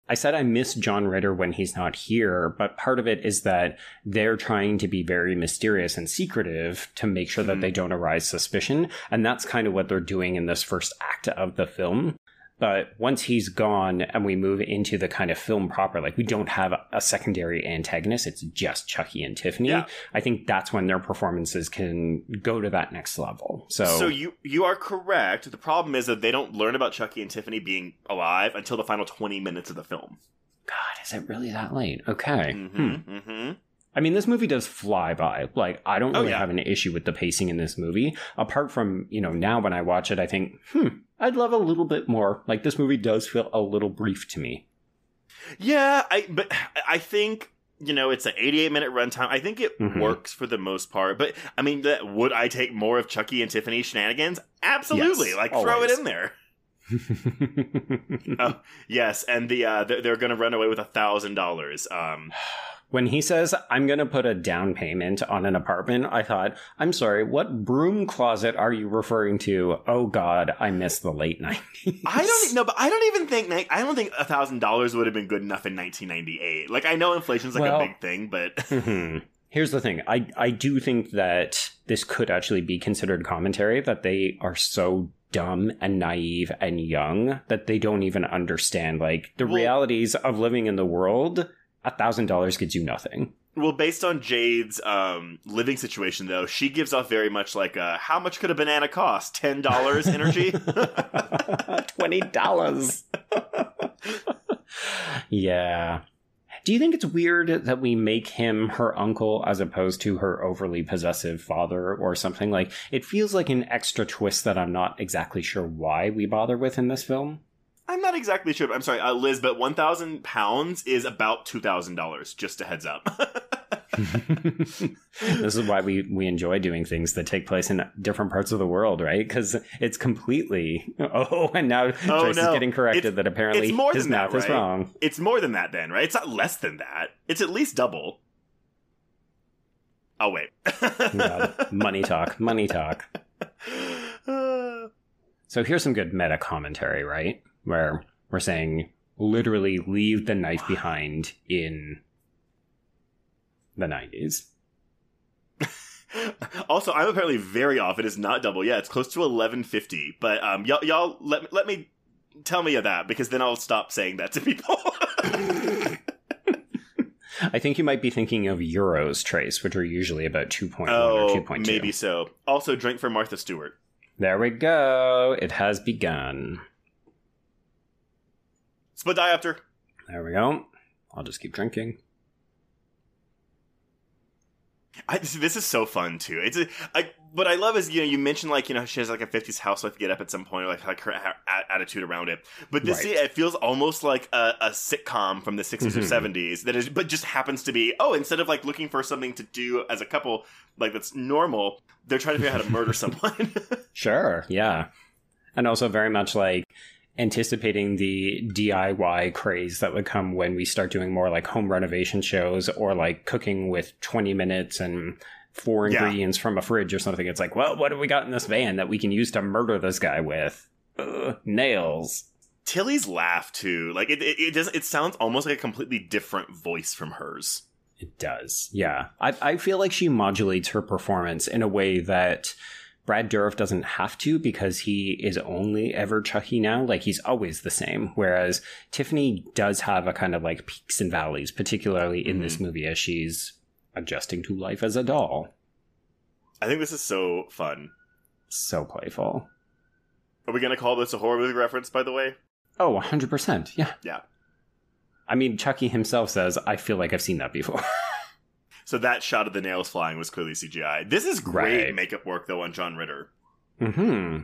I said, I miss John Ritter when he's not here, but part of it is that they're trying to be very mysterious and secretive to make sure that Mhm. they don't arise suspicion. And that's kind of what they're doing in this first act of the film. But once he's gone and we move into the kind of film proper, like we don't have a secondary antagonist, it's just Chucky and Tiffany. Yeah. I think that's when their performances can go to that next level. So, So you you are correct. The problem is that they don't learn about Chucky and Tiffany being alive until the final 20 minutes of the film. God, is it really that late? Okay. Hmm. Mm-hmm. Mm-hmm. I mean, this movie does fly by. Like, I don't Oh, really yeah. have an issue with the pacing in this movie. Apart from, you know, now when I watch it, I think, hmm, I'd love a little bit more. Like, this movie does feel a little brief to me. Yeah, I but I think you know it's an 88 minute runtime. I think it Mhm. works for the most part. But I mean, that would I take more of Chucky and Tiffany shenanigans? Absolutely. Yes, like throw it in there. Oh, yes, and the uh, they're, they're going to run away with a thousand dollars. Um, when he says, I'm going to put a down payment on an apartment, I thought, I'm sorry, what broom closet are you referring to? Oh, God, I miss the late 90s. I don't know, but I don't even think I don't think a thousand dollars would have been good enough in 1998. Like I know inflation's like Well- a big thing, but Mhm. Here's the thing. I, I do think that this could actually be considered commentary that they are so dumb and naive and young that they don't even understand like the Well- realities of living in the world. A thousand dollars gets you nothing. Well, based on Jade's um, living situation, though, she gives off very much like a how much could a banana cost? Ten dollars energy. Twenty dollars. yeah. Do you think it's weird that we make him her uncle as opposed to her overly possessive father or something? Like, it feels like an extra twist that I'm not exactly sure why we bother with in this film. I'm not exactly sure. But I'm sorry, uh, Liz, but 1,000 pounds is about $2,000, just a heads up. this is why we, we enjoy doing things that take place in different parts of the world, right? Because it's completely. Oh, and now Oh, Joyce no. is getting corrected It's- that apparently it's more his than that, math is right? wrong. it's more than that, then, right? It's not less than that. It's at least double. Oh, wait. God, money talk, money talk. So here's some good meta commentary, right? Where we're saying literally leave the knife behind in the 90s. also, I'm apparently very off. It is not double. Yeah, it's close to 1150. But um, y'all, y'all let, let me tell me of that because then I'll stop saying that to people. I think you might be thinking of euros, Trace, which are usually about 2.1 or oh, 2.2. maybe so. Also, drink for Martha Stewart. There we go. It has begun. Split diopter. There we go. I'll just keep drinking. I, this, this is so fun too. It's a, I, what I love is you know you mentioned like you know she has like a fifties housewife get up at some point or like like her a- attitude around it. But this Right. it feels almost like a, a sitcom from the 60s or Mhm. seventies that is, but just happens to be oh instead of like looking for something to do as a couple like that's normal, they're trying to figure out how to murder someone. Sure, yeah. And also very much like anticipating the DIY craze that would come when we start doing more like home renovation shows or like cooking with 20 minutes and four Yeah. ingredients from a fridge or something. It's like, well, what do we got in this van that we can use to murder this guy with? Ugh, nails. Tilly's laugh too, like it, it, it does. It sounds almost like a completely different voice from hers. It does. Yeah. I, I feel like she modulates her performance in a way that Brad Dourif doesn't have to because he is only ever Chucky now. Like he's always the same. Whereas Tiffany does have a kind of like peaks and valleys, particularly in this mm-hmm. movie as she's adjusting to life as a doll. I think this is so fun. So playful. Are we gonna call this a horror movie reference? By the way, Oh, 100%. Yeah. yeah. I mean, Chucky himself says, I feel like I've seen that before. So that shot of the nails flying was clearly CGI. This is great Right. makeup work though on John Ritter. hmm.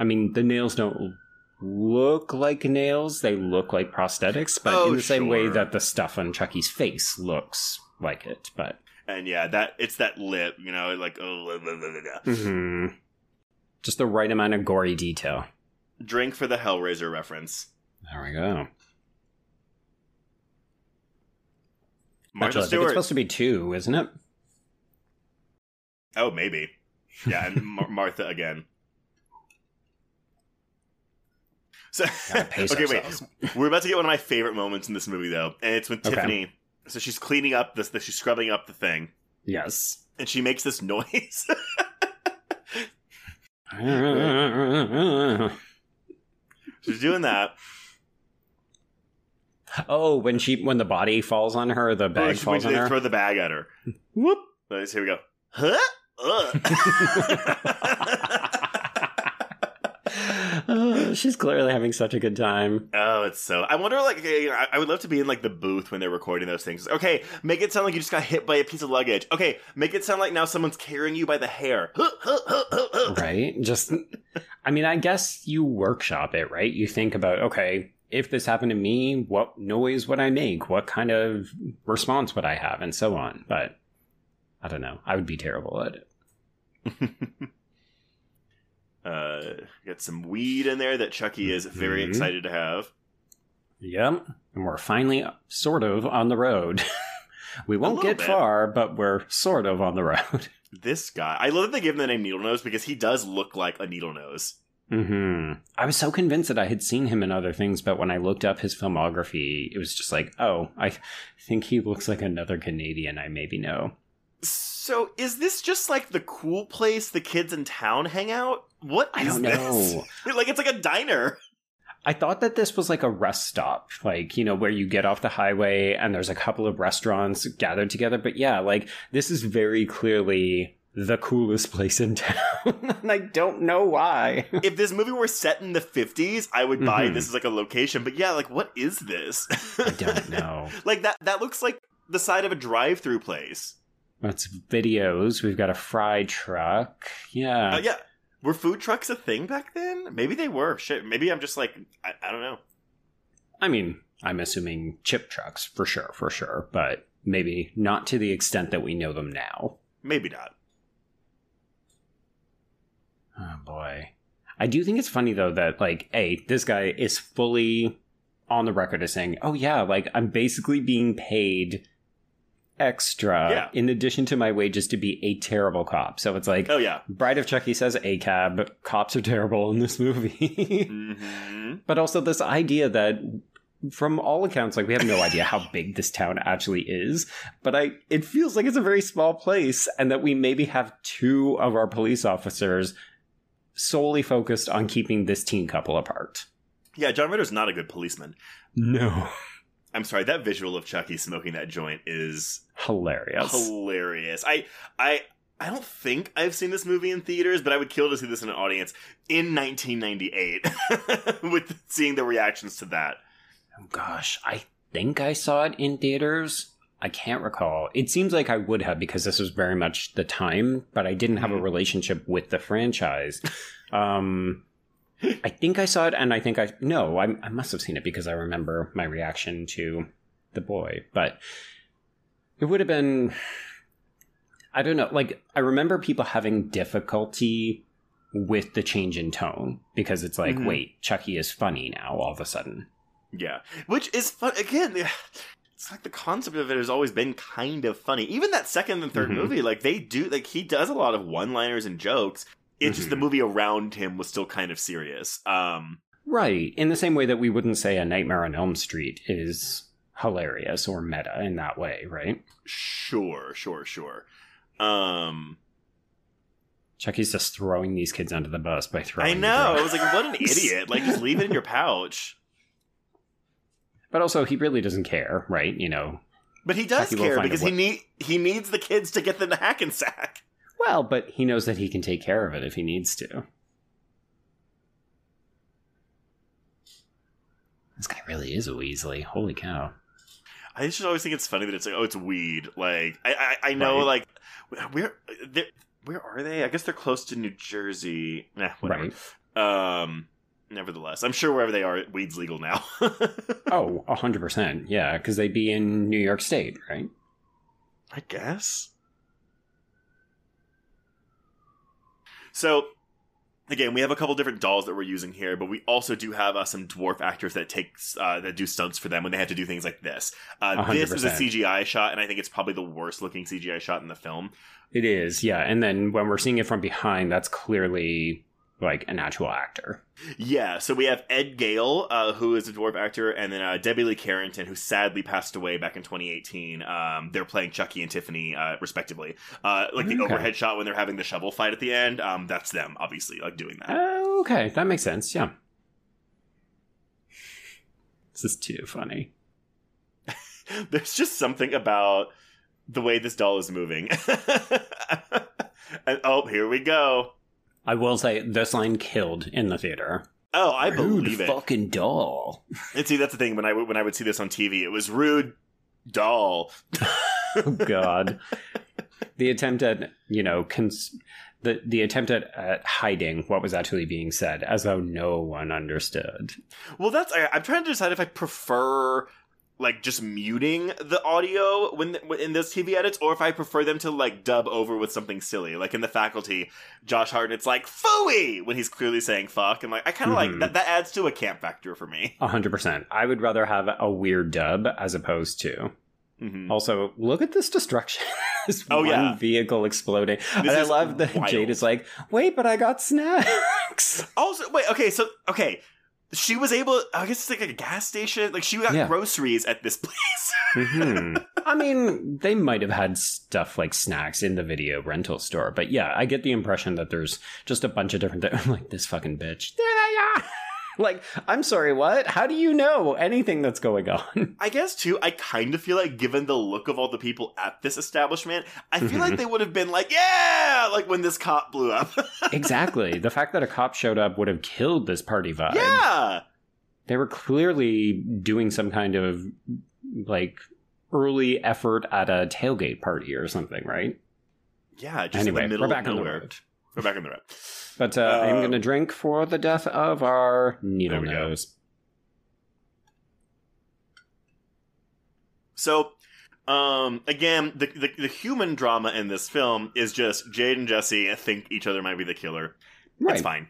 I mean, the nails don't look like nails, they look like prosthetics, but Oh, in the same way that the stuff on Chucky's face looks like it. But And yeah, that it's that lip, you know, like oh, blah, blah, blah, blah, blah. hmm just the right amount of gory detail. drink for the Hellraiser reference. There we go. Martha Actually, I think it's supposed to be two, isn't it? oh, maybe. Yeah, and Mar- Martha again. So pace okay, ourselves. wait. We're about to get one of my favorite moments in this movie, though, and it's when Okay. Tiffany. So she's cleaning up this. She's scrubbing up the thing, Yes. and she makes this noise. she's doing that. Oh, when she when the body falls on her, the bag falls they on her. throw the bag at her. Whoop. Let's- Here we go. Huh? Uh. Ugh. Oh, she's clearly having such a good time. oh, it's so. I wonder, like, you know, I, I would love to be in like the booth when they're recording those things. Okay, make it sound like you just got hit by a piece of luggage. Okay, make it sound like now someone's carrying you by the hair. Huh, huh, huh, huh, huh. Right? Just, I mean, I guess you workshop it, right? You think about, okay, if this happened to me, what noise would I make? What kind of response would I have? And so on. But I don't know. I would be terrible at it. Uh, got some weed in there that Chucky is very Mhm. excited to have. Yep. And we're finally sort of on the road. we won't get bit. far, but we're sort of on the road. This guy, I love that they give him the name Needle Nose because he does look like a needle nose. Hmm I was so convinced that I had seen him in other things, but when I looked up his filmography, it was just like, oh, I think he looks like another Canadian I maybe know. So, is this just like the cool place the kids in town hang out? What I don't this? know. like it's like a diner. I thought that this was like a rest stop, like, you know, where you get off the highway and there's a couple of restaurants gathered together. But yeah, like, this is very clearly the coolest place in town. and I don't know why. if this movie were set in the 50s, I would buy Mhm. this as like a location. But yeah, like what is this? I don't know. like that that looks like the side of a drive-through place. It's videos. We've got a fry truck. Yeah. Uh, yeah. Were food trucks a thing back then? Maybe they were. Shit. Maybe I'm just like I, I don't know. I mean, I'm assuming chip trucks for sure, for sure, but maybe not to the extent that we know them now. Maybe not. Oh boy. I do think it's funny though that like, a this guy is fully on the record as saying, "Oh yeah, like I'm basically being paid extra Yeah. in addition to my wages to be a terrible cop." So it's like, Oh yeah. Bride of Chucky says a cab, cops are terrible in this movie. hmm but also this idea that from all accounts like we have no idea how big this town actually is but i it feels like it's a very small place and that we maybe have two of our police officers solely focused on keeping this teen couple apart Yeah, John Ritter's not a good policeman. no I'm sorry, that visual of Chucky smoking that joint is hilarious hilarious. I I I don't think I've seen this movie in theaters, but I would kill to see this in an audience in 1998 with seeing the reactions to that. oh gosh i think i saw it in theaters I can't recall. It seems like I would have because this was very much the time, but I didn't have a Mhm. relationship with the franchise. um, I think I saw it, and I think I no, I, I must have seen it because I remember my reaction to the boy. But it would have been, I don't know. Like I remember people having difficulty with the change in tone because it's like, Mhm. wait, Chucky is funny now all of a sudden. Yeah, which is fun again. It's like the concept of it has always been kind of funny. Even that second and 3rd Mhm. movie, like they do, like he does a lot of one-liners and jokes. It's just the Mhm. movie around him was still kind of serious. Um, Right. In the same way that we wouldn't say A Nightmare on Elm Street is hilarious or meta in that way, right? sure, sure, sure. Um, Chucky's just throwing these kids under the bus by throwing. I know. I was like, what an idiot! Like, just leave it in your pouch. But also, he really doesn't care, right? You know. But he does care because he need he needs the kids to get them to Hackensack. Well, but he knows that he can take care of it if he needs to. This guy really is a Weasley. Holy cow. I just always think it's funny that it's like, oh, it's weed. Like, I I, I know, Right. like, where where are they? I guess they're close to New Jersey. Nah, whatever. Right. Um, nevertheless, I'm sure wherever they are, weed's legal now. Oh, 100%. Yeah, because they'd be in New York State, right? I guess. So, again, we have a couple different dolls that we're using here, but we also do have uh, some dwarf actors that take uh, that do stunts for them when they have to do things like this. Uh, this is a CGI shot, and I think it's probably the worst looking CGI shot in the film. It is, yeah. And then when we're seeing it from behind, that's clearly like an actual actor. Yeah, so we have Ed Gale, uh, who is a dwarf actor, and then uh, Debbie Lee Carrington, who sadly passed away back in 2018. Um, they're playing Chucky and Tiffany, uh, respectively. Uh, like the Okay. overhead shot when they're having the shovel fight at the end, um, that's them, obviously, like doing that. Oh, okay. That makes sense. Yeah. This is too funny. There's just something about the way this doll is moving. and, oh, here we go. I will say this line killed in the theater. Oh, I Rude believe it. fucking doll. And see, that's the thing. When I would- when I would see this on TV, it was rude doll. Oh God. the attempt at you know cons- the the attempt at, at hiding what was actually being said, as though no one understood. Well, that's I, I'm trying to decide if I prefer like just muting the audio when in those TV edits, or if I prefer them to like dub over with something silly, like in the Faculty. Josh Hartnett's like "fooey" when he's clearly saying "fuck," and like I kind of like Mhm. that. That adds to a camp factor for me. A hundred percent. I would rather have a weird dub as opposed to. Mhm. Also, look at this destruction. this Oh, one yeah. vehicle exploding. This and I love that wild. Jade is like, wait, but I got snacks. Also, wait, okay, so okay, she was able. I guess it's like a gas station. Like she got Yeah. groceries at this place. hmm I mean, they might have had stuff like snacks in the video rental store, but yeah, I get the impression that there's just a bunch of different things. Like, this fucking bitch. There they are. like, I'm sorry, what? How do you know anything that's going on? I guess too. I kind of feel like, given the look of all the people at this establishment, I feel like Mhm. they would have been like, "Yeah!" Like when this cop blew up. exactly. The fact that a cop showed up would have killed this party vibe. yeah. They were clearly doing some kind of like early effort at a tailgate party or something, right? Yeah. Just anyway, in the middle we're back of on the road. We're back in the red. But uh, I'm Um, going to drink for the death of our needle we go. nose. So, um, again, the, the the human drama in this film is just Jade and Jesse think each other might be the killer. Right. It's fine.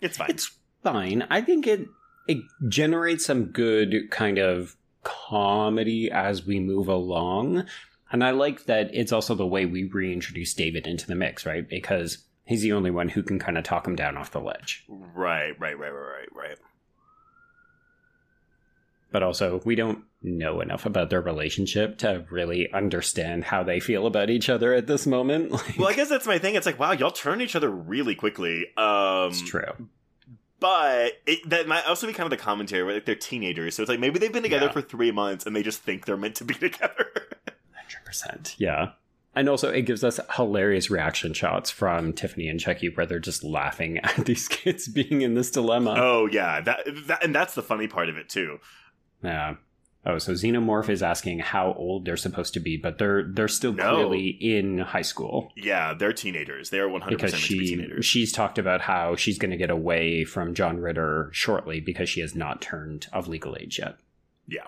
It's fine. It's fine. I think it it generates some good kind of comedy as we move along. And I like that it's also the way we reintroduce David into the mix, right? Because he's the only one who can kind of talk him down off the ledge. right, right, right, right, right, right. But also, we don't know enough about their relationship to really understand how they feel about each other at this moment. Like, Well, I guess that's my thing. It's like, wow, y'all turn each other really quickly. Um, it's true. But it, that might also be kind of the commentary where like they're teenagers, so it's like maybe they've been together Yeah. for three months and they just think they're meant to be together. 100%. Yeah. And also, it gives us hilarious reaction shots from Tiffany and Chucky where they're just laughing at these kids being in this dilemma. oh yeah, that, that and that's the funny part of it too. Yeah. Oh, so Xenomorph is asking how old they're supposed to be, but they're they're still No. clearly in high school Yeah, they're teenagers. They are one hundred because percent meant to be she teenagers. she's talked about how she's going to get away from John Ritter shortly because she has not turned of legal age yet. Yeah.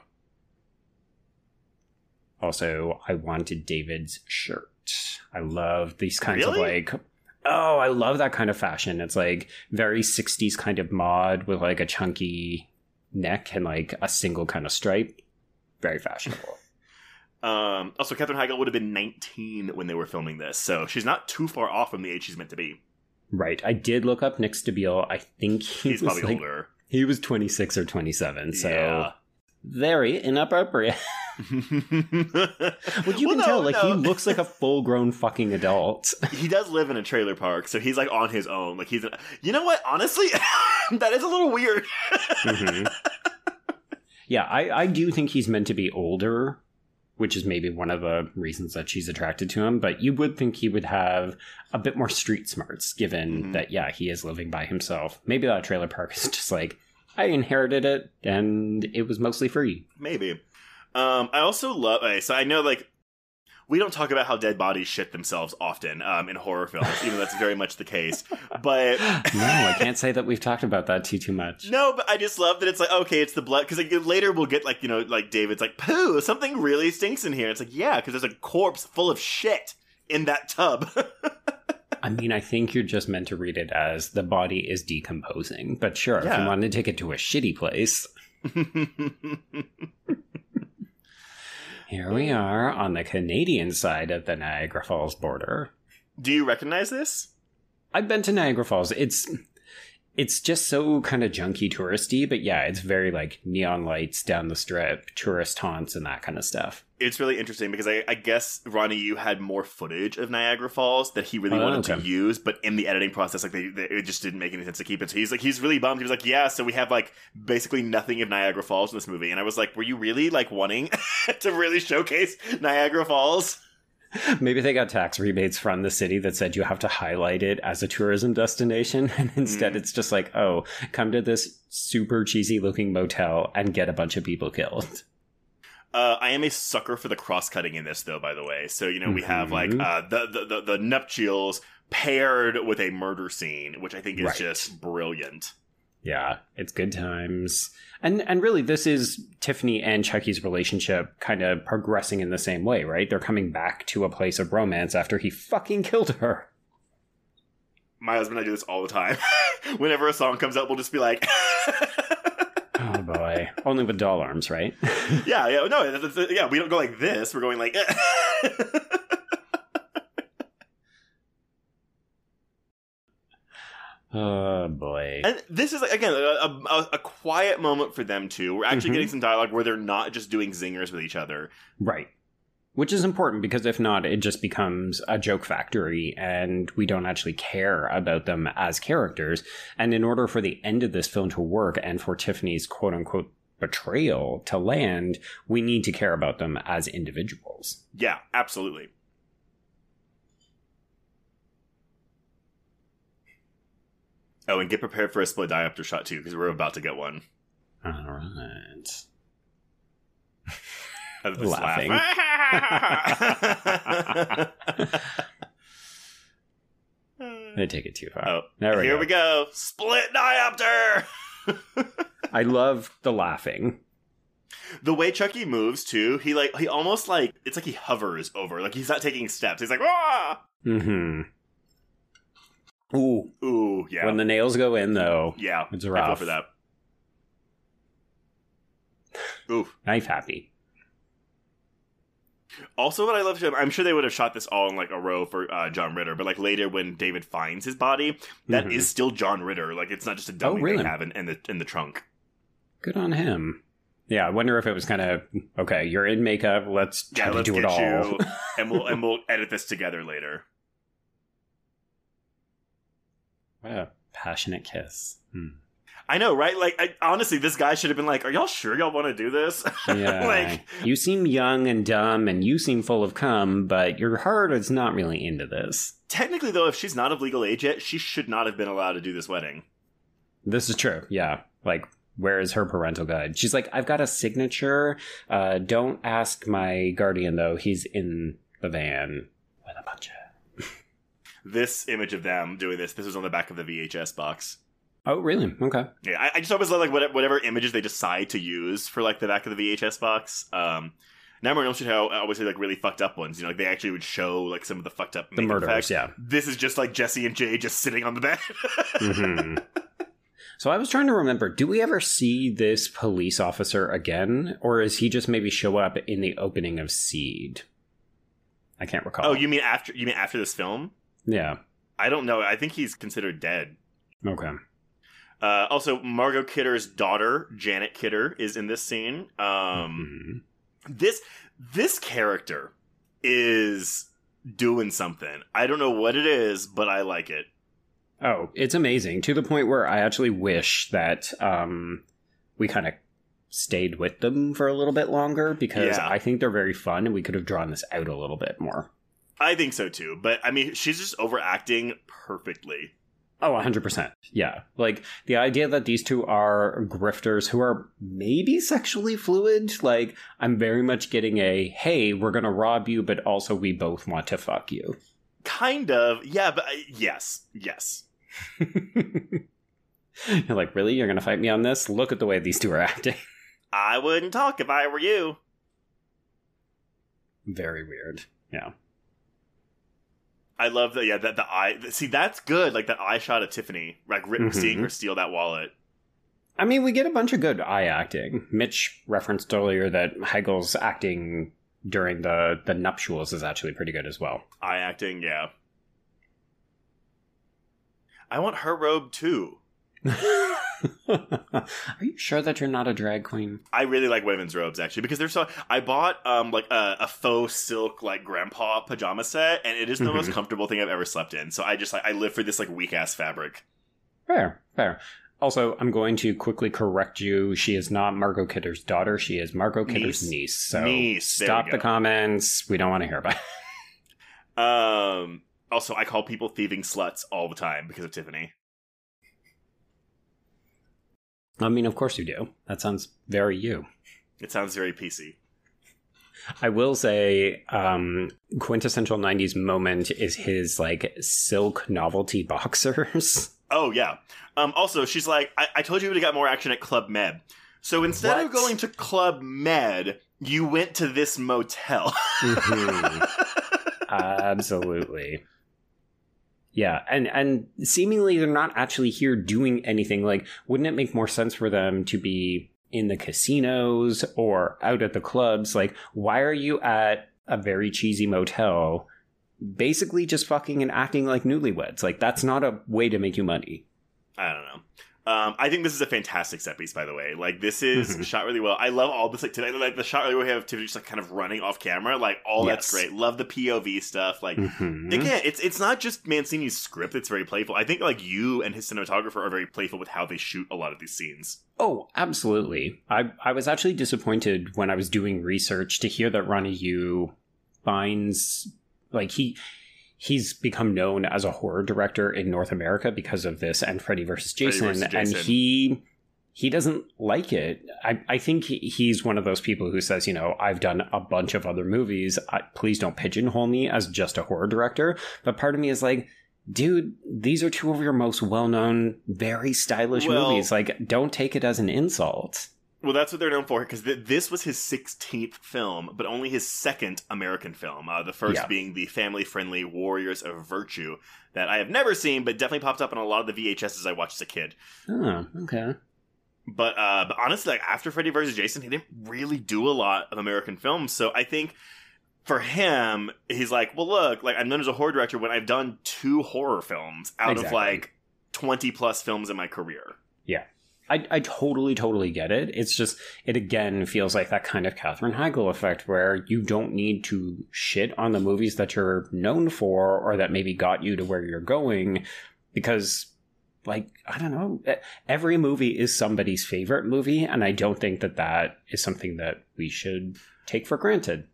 Also, I wanted David's shirt. I love these kinds of like oh, I love that kind of fashion. It's like very 60s kind of mod with like a chunky neck and like a single kind of stripe. Very fashionable. Um, also, Katherine Heigl would have been 19 when they were filming this, so she's not too far off from the age she's meant to be. right. I did look up Nick Stabile. I think he He's was probably like, older. he was 26 or 27. So Yeah. Very inappropriate. Would you Well, can no, tell, like he looks like a full grown fucking adult. he does live in a trailer park, so he's like on his own. Like he's, you know what? Honestly, that is a little weird. Mhm. Yeah, I, I do think he's meant to be older, which is maybe one of the reasons that she's attracted to him. But you would think he would have a bit more street smarts, given Mhm. that, yeah, he is living by himself. Maybe that trailer park is just like, I inherited it and it was mostly free. Maybe. Um, I also love. Okay, so I know like we don't talk about how dead bodies shit themselves often um, in horror films, even though that's very much the case. But No, I can't say that we've talked about that too too much. no, but I just love that it's like okay, it's the blood because like, later we'll get like you know like David's like poo, something really stinks in here. It's like yeah, because there's a corpse full of shit in that tub. I mean, I think you're just meant to read it as the body is decomposing. But sure, if you want to take it to a shitty place, here we are on the Canadian side of the Niagara Falls border. Do you recognize this? I've been to Niagara Falls. It's it's just so kind of junky touristy, but yeah, it's very like neon lights down the strip, tourist haunts and that kind of stuff. It's really interesting because I, I guess Ronny Yu had more footage of Niagara Falls that he really Oh, wanted to use, but in the editing process, like they, they, it just didn't make any sense to keep it. So he's like, he's really bummed. He was like, yeah, so we have like basically nothing of Niagara Falls in this movie, and I was like, were you really like wanting to really showcase Niagara Falls? Maybe they got tax rebates from the city that said you have to highlight it as a tourism destination. And instead, Mm. it's just like, oh, come to this super cheesy looking motel and get a bunch of people killed. Uh, I am a sucker for the cross cutting in this, though. By the way, so you know we have like Mhm. uh, the, the the the nuptials paired with a murder scene, which I think is Right. just brilliant. Yeah, it's good times. And and really this is Tiffany and Chucky's relationship kind of progressing in the same way, right? They're coming back to a place of romance after he fucking killed her. My husband and I do this all the time. Whenever a song comes up, we'll just be like, Oh boy. Only with doll arms, right? "Yeah, yeah, no, that's- that's- yeah." We don't go like this. We're going like. oh boy. and this is like again a, a, a quiet moment for them too. We're actually Mhm. getting some dialogue where they're not just doing zingers with each other. Right. Which is important because if not, it just becomes a joke factory and we don't actually care about them as characters. And in order for the end of this film to work and for Tiffany's quote unquote betrayal to land, we need to care about them as individuals. Yeah, absolutely. Oh, and get prepared for a split diopter shot too, because we're about to get one. All right. This Laughing. laugh. They take it too far. Oh, there we here go. we go. Split diopter. I love the laughing. the way Chucky moves too, he like he almost like it's like he hovers over, like he's not taking steps. He's like, ah, Mm-hmm. Ooh, ooh, yeah, when the nails go in though, yeah, It's I feel rough. for that. Ooh. knife happy. Also, what I love, to I'm sure they would have shot this all in like a row for uh, John Ritter, but like later when David finds his body, that is Mhm. still John Ritter. Like it's not just a dummy Oh, really? they have in, in the in the trunk. Good on him. Yeah, I wonder if it was kind of okay. You're in makeup. Let's try Yeah, to let's do it all. you, and we'll and we'll edit this together later. What a passionate kiss. Hmm. I know, right? Like, I, honestly, this guy should have been like, "Are y'all sure y'all want to do this?" Yeah, like, you seem young and dumb, and you seem full of cum, but your heart is not really into this. technically, though, if she's not of legal age yet, she should not have been allowed to do this wedding. This is true. Yeah, like where is her parental guide? She's like, I've got a signature. Uh, don't ask my guardian though. He's in the van with a bunch of. This image of them doing this, this was on the back of the VHS box. Oh, really? Okay. Yeah, I, I just always love like whatever, whatever images they decide to use for like the back of the VHS box. Um, Nightmare on Elm Street had obviously like really fucked up ones. You know, like they actually would show like some of the fucked up The murderers. effects. Yeah. This is just like Jesse and Jay just sitting on the bed. hmm So I was trying to remember, do we ever see this police officer again? Or is he just maybe show up in the opening of Seed? I can't recall. oh, you mean after you mean after this film? Yeah. I don't know. I think he's considered dead. Okay. Uh, also, Margot Kidder's daughter, Janet Kidder, is in this scene. Um, Mhm. this this character is doing something. I don't know what it is, but I like it. Oh, it's amazing to the point where I actually wish that um, we kind of stayed with them for a little bit longer because Yeah. I think they're very fun and we could have drawn this out a little bit more. I think so too. But I mean, she's just overacting perfectly. Oh, 100%. Yeah. Like the idea that these two are grifters who are maybe sexually fluid, like I'm very much getting a hey, we're going to rob you, but also we both want to fuck you. Kind of, yeah. But uh, yes, yes. You're like, really? You're going to fight me on this? Look at the way these two are acting. I wouldn't talk if I were you. very weird. Yeah. I love that. Yeah, that the eye. See, that's good. Like that eye shot of Tiffany, like Mhm. seeing her steal that wallet. I mean, we get a bunch of good eye acting. Mitch referenced earlier that Heigl's acting during the the nuptials is actually pretty good as well. Eye acting, yeah. I want her robe too. Are you sure that you're not a drag queen? I really like women's robes actually because they're so. I bought um like a, a faux silk like grandpa pajama set, and it is the most Mhm. comfortable thing I've ever slept in. So I just like I live for this like weak ass fabric. Fair, fair. Also, I'm going to quickly correct you. She is not Margot Kidder's daughter. She is Margot Kidder's Niece. niece. So Niece, stop the comments. We don't want to hear about it. Um. Also, I call people thieving sluts all the time because of Tiffany. I mean, of course you do. That sounds very you. It sounds very PC. I will say, um, quintessential '90s moment is his like silk novelty boxers. Oh yeah. Um. Also, she's like, I, I told you would have got more action at Club Med. So instead of going to Club Med, you went to this motel. Mhm. Absolutely. Yeah, and and seemingly they're not actually here doing anything. Like, wouldn't it make more sense for them to be in the casinos or out at the clubs? Like, why are you at a very cheesy motel, basically just fucking and acting like newlyweds? Like, that's not a way to make you money. I don't know. Um, I think this is a fantastic set piece, by the way. Like this is Mhm. shot really well. I love all this like today, like the shot where we have Tiffany just like kind of running off camera. Like all that's great. Love the POV stuff. Like Mhm. again, it's it's not just Mancini's script that's very playful. I think like Yu and his cinematographer are very playful with how they shoot a lot of these scenes. Oh, absolutely. I I was actually disappointed when I was doing research to hear that Ronny Yu finds like he he's become known as a horror director in North America because of this and Freddy versus Freddy Jason, and he he doesn't like it. I, I think he's one of those people who says, you know, I've done a bunch of other movies. I, please don't pigeonhole me as just a horror director. But part of me is like, dude, these are two of your most well known, very stylish Well- movies. Like, don't take it as an insult. Well, that's what they're known for because th- this was his 16th film, but only his second American film. Uh, the first Yeah. being the family friendly Warriors of Virtue that I have never seen, but definitely popped up on a lot of the VHSs I watched as a kid. Oh, okay. But uh, but honestly, like after Freddy vs. Jason, he didn't really do a lot of American films. So I think for him, he's like, well, look, like I'm known as a horror director when I've done two horror films out of like 20 plus films in my career. I, I totally, totally get it. It's just, it again feels like that kind of Katherine Heigl effect where you don't need to shit on the movies that you're known for or that maybe got you to where you're going because, like, I don't know, every movie is somebody's favorite movie. And I don't think that that is something that we should take for granted.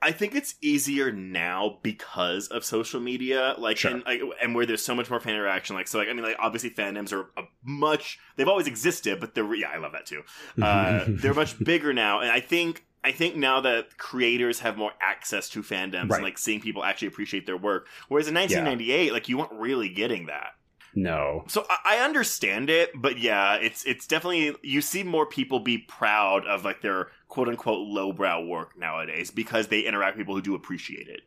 I think it's easier now because of social media, like, Sure. and, like, and where there's so much more fan interaction. Like, so, like, I mean, like, obviously, fandoms are a much. They've always existed, but they're yeah, I love that too. Uh, they're much bigger now, and I think I think now that creators have more access to fandoms Right. and like seeing people actually appreciate their work, whereas in 1998, like, you weren't really getting that. No. So I, I understand it, but yeah, it's it's definitely you see more people be proud of like their quote unquote lowbrow work nowadays because they interact with people who do appreciate it.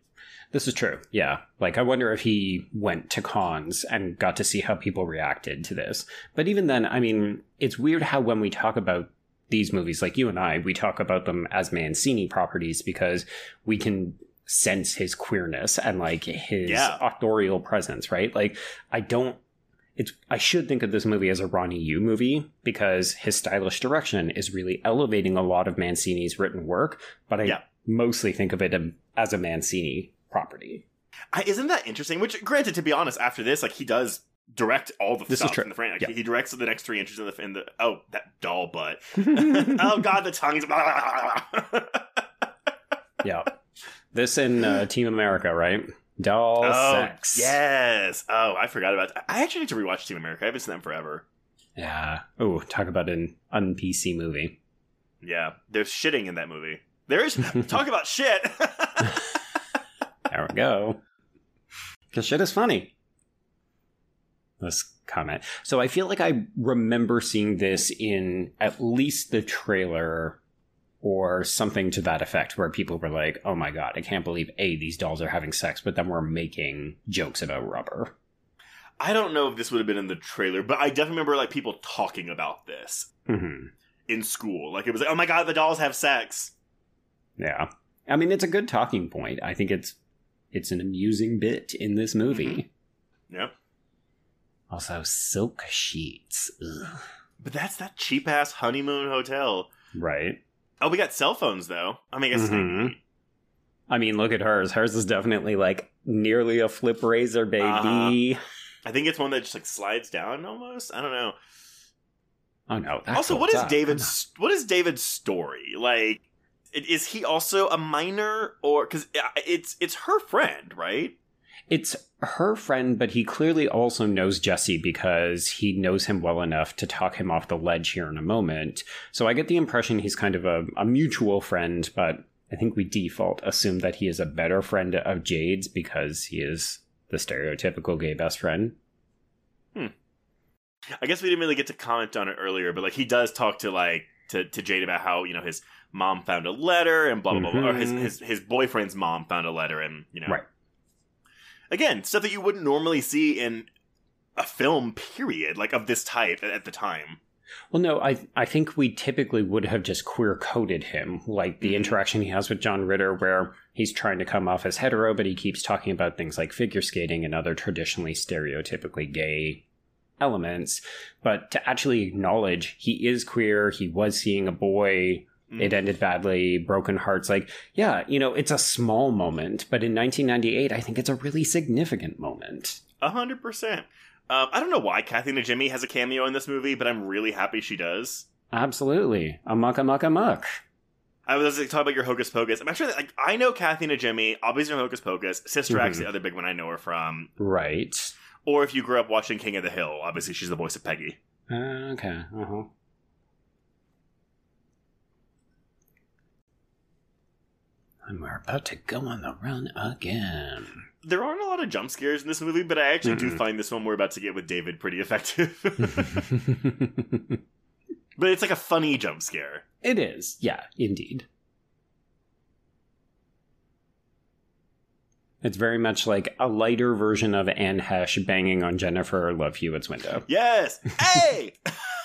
This is true. Yeah. Like, I wonder if he went to cons and got to see how people reacted to this. But even then, I mean, it's weird how when we talk about these movies, like you and I, we talk about them as Mancini properties because we can sense his queerness and like his Yeah. authorial presence, right? Like, I don't. It's, I should think of this movie as a Ronny Yu movie because his stylish direction is really elevating a lot of Mancini's written work, but I Yeah. mostly think of it as a Mancini property. I, isn't that interesting? Which, granted, to be honest, after this, like he does direct all the This is stuff true. in the frame. Like, Yeah. He directs the next three inches in the in the oh that doll butt. oh god, the tongues. Yeah. This in uh, Team America, right? Doll oh sex. yes. Oh, I forgot about. That. I actually need to rewatch Team America. I haven't seen them forever. Yeah. Oh, talk about an un PC movie. Yeah, there's shitting in that movie. There's talk about shit. There we go. Because shit is funny. This comment. So I feel like I remember seeing this in at least the trailer or something to that effect where people were like, oh my god, I can't believe A, these dolls are having sex, but then we're making jokes about rubber. I don't know if this would have been in the trailer, but I definitely remember like people talking about this hmm in school. Like it was like, oh my god, the dolls have sex. Yeah. I mean, it's a good talking point. I think it's it's an amusing bit in this movie. Yep. Also, silk sheets. Ugh. But that's that cheap ass honeymoon hotel. Right. Oh, we got cell phones though. I mean, I guess it's Mhm. I mean, look at hers. Hers is definitely like nearly a flip razor, baby. I think it's one that just like slides down almost. I don't know. Oh no. also, what folds is up. David's what is David's story? Like is he also a minor or cuz it's it's her friend, right? It's her friend, but he clearly also knows Jesse because he knows him well enough to talk him off the ledge here in a moment. So I get the impression he's kind of a, a mutual friend, but I think we default assume that he is a better friend of Jade's because he is the stereotypical gay best friend. Hmm. I guess we didn't really get to comment on it earlier, but like he does talk to like to, to Jade about how, you know, his mom found a letter and blah blah blah, or his, Mhm. his his boyfriend's mom found a letter and, you know. Right. Again, stuff that you wouldn't normally see in a film period like of this type at, the time. Well, no, I I think we typically would have just queer coded him, like the Mhm. interaction he has with John Ritter, where he's trying to come off as hetero, but he keeps talking about things like figure skating and other traditionally stereotypically gay elements. But to actually acknowledge he is queer, he was seeing a boy, Mm. it ended badly, broken hearts. Like, yeah, you know, it's a small moment, but in 1998, I think it's a really significant moment. A hundred percent. Um, I don't know why Kathy Najimy has a cameo in this movie, but I'm really happy she does. Absolutely, a muck, a muck, a muck. I was like, talking about your Hocus Pocus. I'm actually like, I know Kathy Najimy, obviously from Hocus Pocus. Sister Act's Mhm. the other big one I know her from. Right. Or if you grew up watching King of the Hill, obviously she's the voice of Peggy. Uh, okay. Uh huh. And we're about to go on the run again. There aren't a lot of jump scares in this movie, but I actually do Mm-mm. find this one we're about to get with David pretty effective. but it's like a funny jump scare. it is, yeah, indeed. It's very much like a lighter version of Anne Heche banging on Jennifer Love Hewitt's window. Yes! Hey!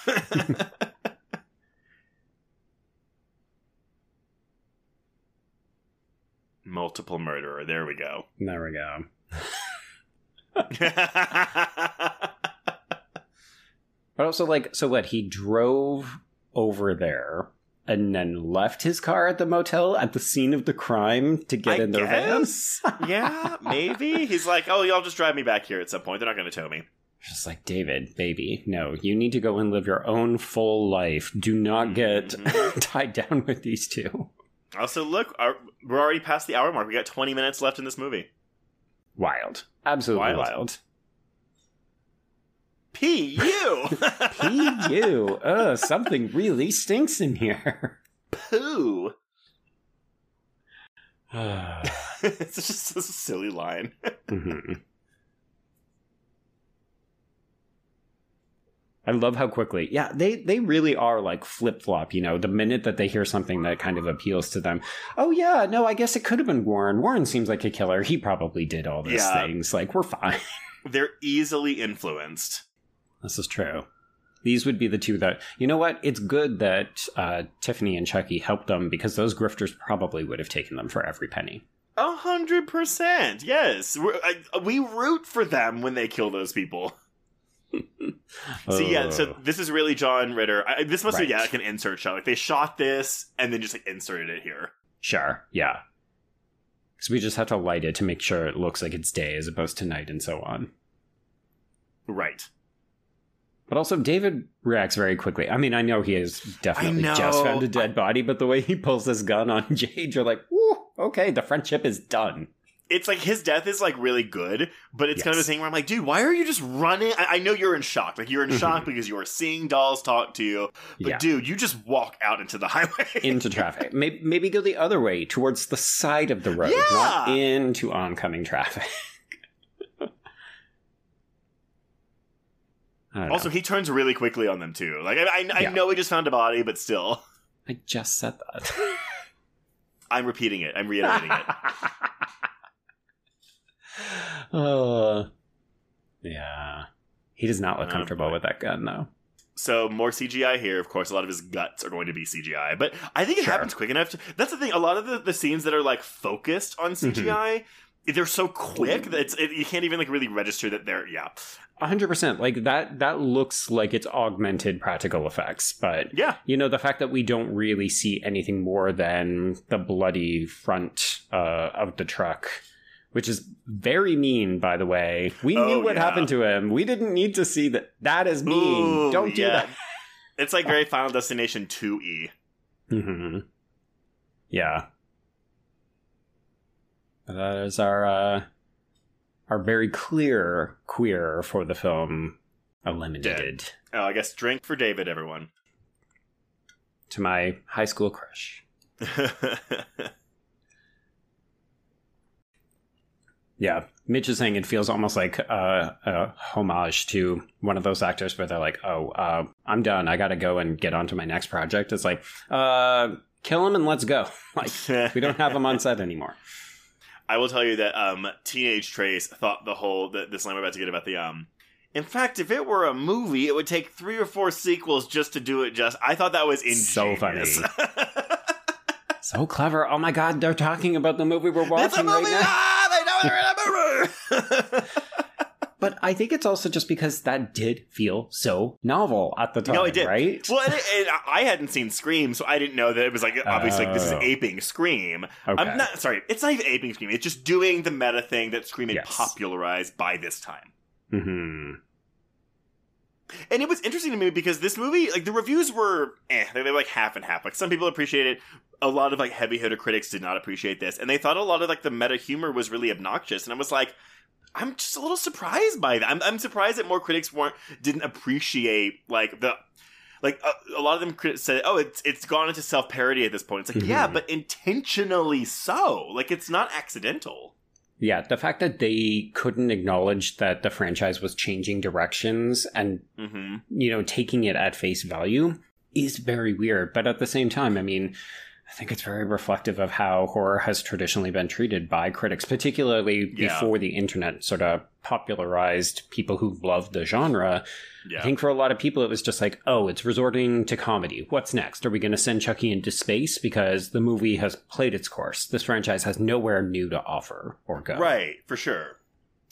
Multiple murderer. There we go. There we go. But also, like, so what? He drove over there and then left his car at the motel at the scene of the crime to get I in their guess. yeah, maybe. He's like, oh, y'all just drive me back here at some point. They're not going to tow me. Just like, David, baby, no, you need to go and live your own full life. Do not get Mhm. tied down with these two. Also, look, our, we're already past the hour mark. We got 20 minutes left in this movie. Wild. Absolutely Wild. wild. P.U. P.U. Ugh, something really stinks in here. Poo. It's just a silly line. Mm-hmm. I love how quickly. Yeah, they they really are like flip flop. You know, the minute that they hear something that kind of appeals to them, oh yeah, no, I guess it could have been Warren. Warren seems like a killer. He probably did all these Yeah. things. Like we're fine. They're easily influenced. this is true. These would be the two that you know what? It's good that uh, Tiffany and Chucky helped them because those grifters probably would have taken them for every penny. A hundred percent. Yes, I, we root for them when they kill those people. So yeah, so uh. this is really John Ritter. I, this must be yeah, like an insert shot. Like they shot this and then just like inserted it here. sure, yeah. Because we just have to light it to make sure it looks like it's day as opposed to night and so on. Right. But also, David reacts very quickly. I mean, I know he has definitely just found a dead body, but the way he pulls this gun on Jade, you're like, okay, the friendship is done. It's like his death is like really good, but it's kind of a Yes. thing where I'm like, dude, why are you just running? I, I know you're in shock. Like you're in shock Mhm. because you are seeing dolls talk to you, but Yeah. dude, you just walk out into the highway. Into traffic. maybe, maybe go the other way, towards the side of the road, not into oncoming traffic. Also, he turns really quickly on them too. Like I, I, I Yeah. know we just found a body, but still, I just said that. I'm repeating it. I'm reiterating it. Uh, yeah. He does not look Oh, comfortable boy. with that gun, though. So more CGI here. Of course, a lot of his guts are going to be CGI, but I think it Sure. happens quick enough. To, that's the thing. A lot of the, the scenes that are like focused on Mm-hmm. CGI, they're so quick that it's it, you can't even like really register that they're yeah hundred percent. Like that. That looks like it's augmented practical effects, but yeah you know the fact that we don't really see anything more than the bloody front uh, of the truck, which is very mean, by the way. We Oh, knew what yeah. happened to him. We didn't need to see that. That is mean. Ooh, don't do yeah. that. It's like very Final Destination two E. hmm Yeah. That is our uh, our very clear queer for the film eliminated Oh, I guess drink for David, everyone. to my high school crush. Yeah, Mitch is saying it feels almost like uh, a homage to one of those actors where they're like, "Oh, uh, I'm done. I got to go and get on to my next project." It's like, uh, kill him and let's go. Like we don't have him on set anymore. I will tell you that um, Teenage Trace thought the whole that this line we're about to get about the um. In fact, if it were a movie, it would take three or four sequels just to do it. Just I thought that was ingenious. So funny. So clever. Oh my god, they're talking about the movie we're watching movie. right now. They know they're in a movie. But I think it's also just because that did feel so novel at the time, no, it did. right? Well, and, it, and I hadn't seen Scream, so I didn't know that it was like obviously like, this is Oh. aping Scream. Okay. I'm not sorry. It's not even aping Scream. It's just doing the meta thing that Scream had Yes. popularized by this time. hmm And it was interesting to me because this movie, like the reviews were, eh, they were like half and half. Like some people appreciated it, a lot of like heavy hitter critics did not appreciate this, and they thought a lot of like the meta humor was really obnoxious. And I was like, I'm just a little surprised by that. I'm, I'm surprised that more critics weren't didn't appreciate like the. like a, a lot of them crit- said, "Oh, it's it's gone into self parody at this point." It's like, yeah, Mhm. but intentionally so. Like it's not accidental. Yeah, the fact that they couldn't acknowledge that the franchise was changing directions and, hmm you know, taking it at face value is very weird. But at the same time, I mean, I think it's very reflective of how horror has traditionally been treated by critics, particularly Yeah. before the internet sort of popularized people who loved the genre. Yeah. I think for a lot of people, it was just like, oh, it's resorting to comedy. What's next? Are we going to send Chucky into space? Because the movie has played its course. This franchise has nowhere new to offer or go. Right, for sure.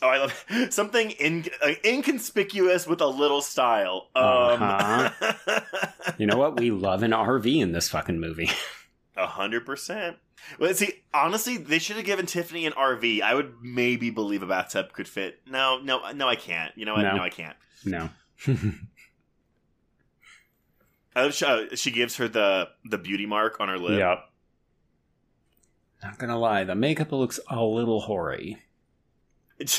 Oh, I love something in, uh, inconspicuous with a little style. Um, Uh-huh. You know what? We love an RV in this fucking movie. A hundred percent. Well, see, honestly, they should have given Tiffany an RV. I would maybe believe a bathtub could fit. No, no, no, I can't. You know what? No. No, I can't. no. I love she, uh, she gives her the the beauty mark on her lip. Yep. Not gonna lie, the makeup looks a little hoary.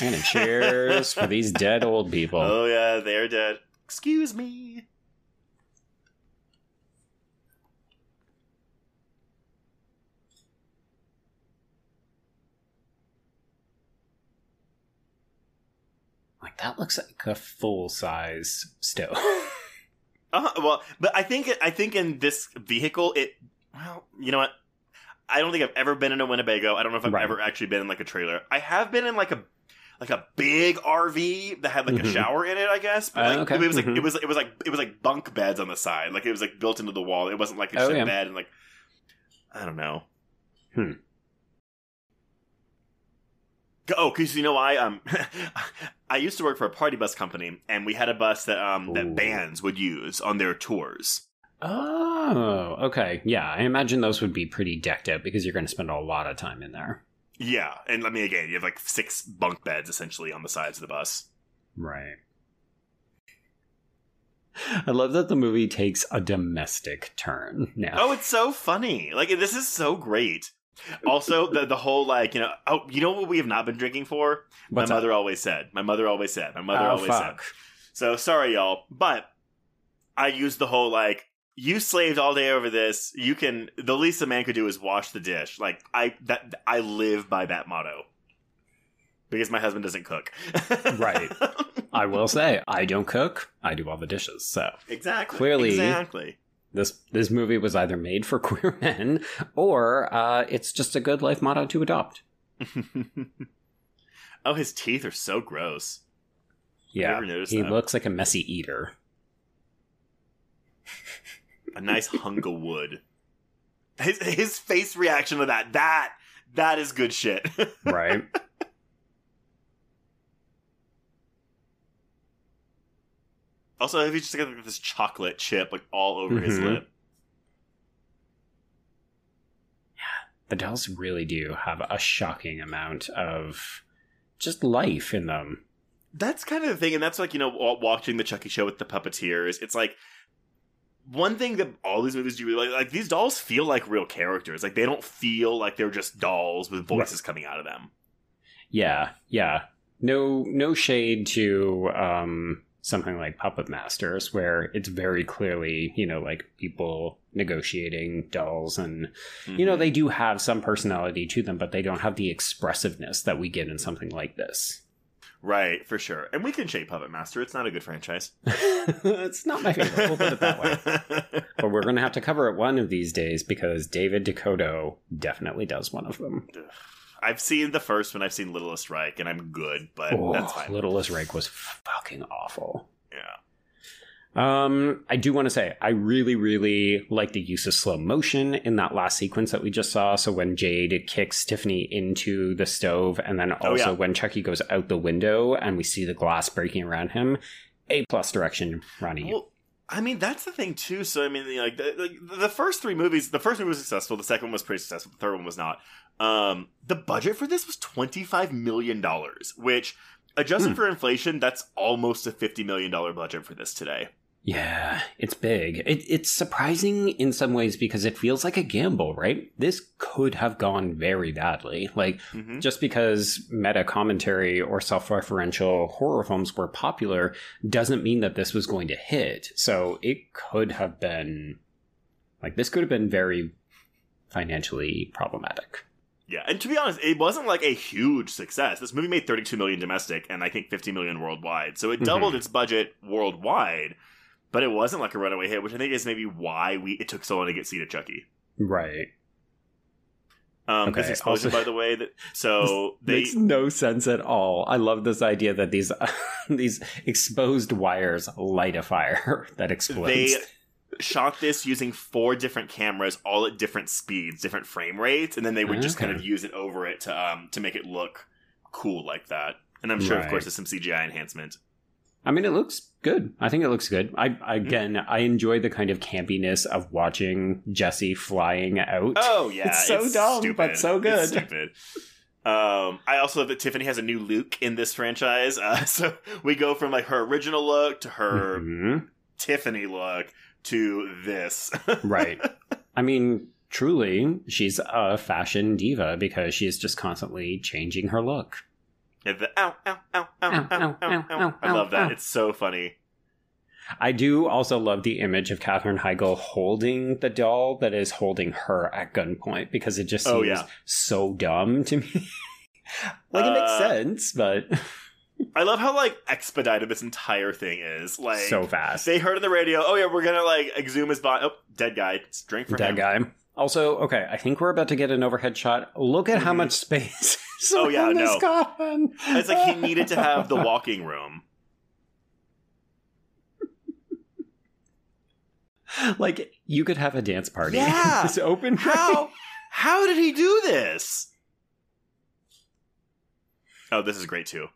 And cheers for these dead old people. Oh yeah, they're dead. Excuse me. That looks like a full size stove. Uh, well, but I think I think in this vehicle, it. Well, you know what? I don't think I've ever been in a Winnebago. I don't know if I've Right. ever actually been in like a trailer. I have been in like a like a big RV that had like Mhm. a shower in it. I guess, but Uh, like, okay. it was like Mhm. it was it was like it was like bunk beds on the side. Like it was like built into the wall. It wasn't like just Oh, a yeah. bed and like I don't know. Hmm. Oh, because you know why? Um, I used to work for a party bus company, and we had a bus that um Ooh. that bands would use on their tours. Oh, okay. Yeah, I imagine those would be pretty decked out because you're going to spend a lot of time in there. Yeah, and let me again, you have like six bunk beds essentially on the sides of the bus. Right. I love that the movie takes a domestic turn now. Oh, it's so funny! Like this is so great. Also, the the whole like you know oh you know what we have not been drinking for? What's my up? mother always said. My mother always said. My mother Oh, always fuck. said. So sorry, y'all, but I used the whole like you slaved all day over this. You can the least a man could do is wash the dish. Like I that I live by that motto because my husband doesn't cook. Right. I will say, I don't cook. I do all the dishes. So exactly. Clearly- exactly. This this movie was either made for queer men or uh, it's just a good life motto to adopt. oh, his teeth are so gross. Yeah, he that? looks like a messy eater. A nice hunk of wood. His his face reaction to that that that is good shit. Right. Also, if you just got like, this chocolate chip like all over his Mhm. lip. Yeah, the dolls really do have a shocking amount of just life in them. That's kind of the thing, and that's like you know watching the Chucky show with the puppeteers. It's like one thing that all these movies do like, like these dolls feel like real characters. Like they don't feel like they're just dolls with voices coming out of them. Yeah, yeah. No no shade to um something like Puppet Masters where it's very clearly, you know, like people negotiating dolls and you know, Mhm. they do have some personality to them, but they don't have the expressive-ness that we get in something like this. right for sure. And we can shape Puppet Master. It's not a good franchise. it's not my favorite, we'll put it that way. But we're going to have to cover it one of these days because David DeCoteau definitely does one of them. I've seen the first one. I've seen Littlest Reich, and I'm good, but Oh, that's fine. Littlest Reich was fucking awful. yeah. Um, I do want to say I really, really like the use of slow motion in that last sequence that we just saw. So when Jade kicks Tiffany into the stove, and then Oh, also yeah. when Chucky goes out the window and we see the glass breaking around him, a plus direction, Ronny. Well, I mean, that's the thing too. So I mean, like the, the, the first three movies, the first movie was successful. The second one was pretty successful. The third one was not. Um, the budget for this was twenty five million dollars, which adjusted Hmm. for inflation, that's almost a fifty million dollar budget for this today. Yeah, it's big. It, it's surprising in some ways because it feels like a gamble, right? This could have gone very badly. Like, Mhm. just because meta commentary or self referential horror films were popular doesn't mean that this was going to hit. So it could have been, like, this could have been very financially problematic. Yeah, and to be honest, it wasn't like a huge success. This movie made 32 million domestic and I think 50 million worldwide. So it doubled Mhm. its budget worldwide, but it wasn't like a runaway hit, which I think is maybe why we it took so long to get Seed of Chucky. Right. Um, Okay, this explosion, also- by the way, that so they Makes no sense at all. I love this idea that these these exposed wires light a fire that explodes. they shot this using four different cameras, all at different speeds, different frame rates, and then they would just kind of use it over it to um to make it look cool like that. And I'm sure, of course, there's some CGI enhancement. I mean, it looks good. I think it looks good. I again, I enjoy the kind of campiness of watching Jesse flying out. Oh yeah, It's so dumb, but so It's good. stupid. Um, I also love that Tiffany has a new look in this franchise. Uh, so we go from like her original look to her Mhm. Tiffany look to this. right. I mean, truly, she's a fashion diva because she's just constantly changing her look. And the ow, ow, ow, ow, Ow, ow, ow, I love that. It's so funny. I do also love the image of Katherine Heigl holding the doll that is holding her at gunpoint because it just seems Oh, yeah. so dumb to me. like it makes Uh, sense, but I love how like expedited this entire thing is. Like so fast. They heard on the radio, oh yeah, we're gonna like exhume his body. Oh, dead guy. It's drink for That him. guy. Also, okay, I think we're about to get an overhead shot. Look at how Mhm. much space. Oh, yeah, no. coffin. It's like he needed to have the walking room. like you could have a dance party. Yeah. it's open. How? How did he do this? Oh, this is great too.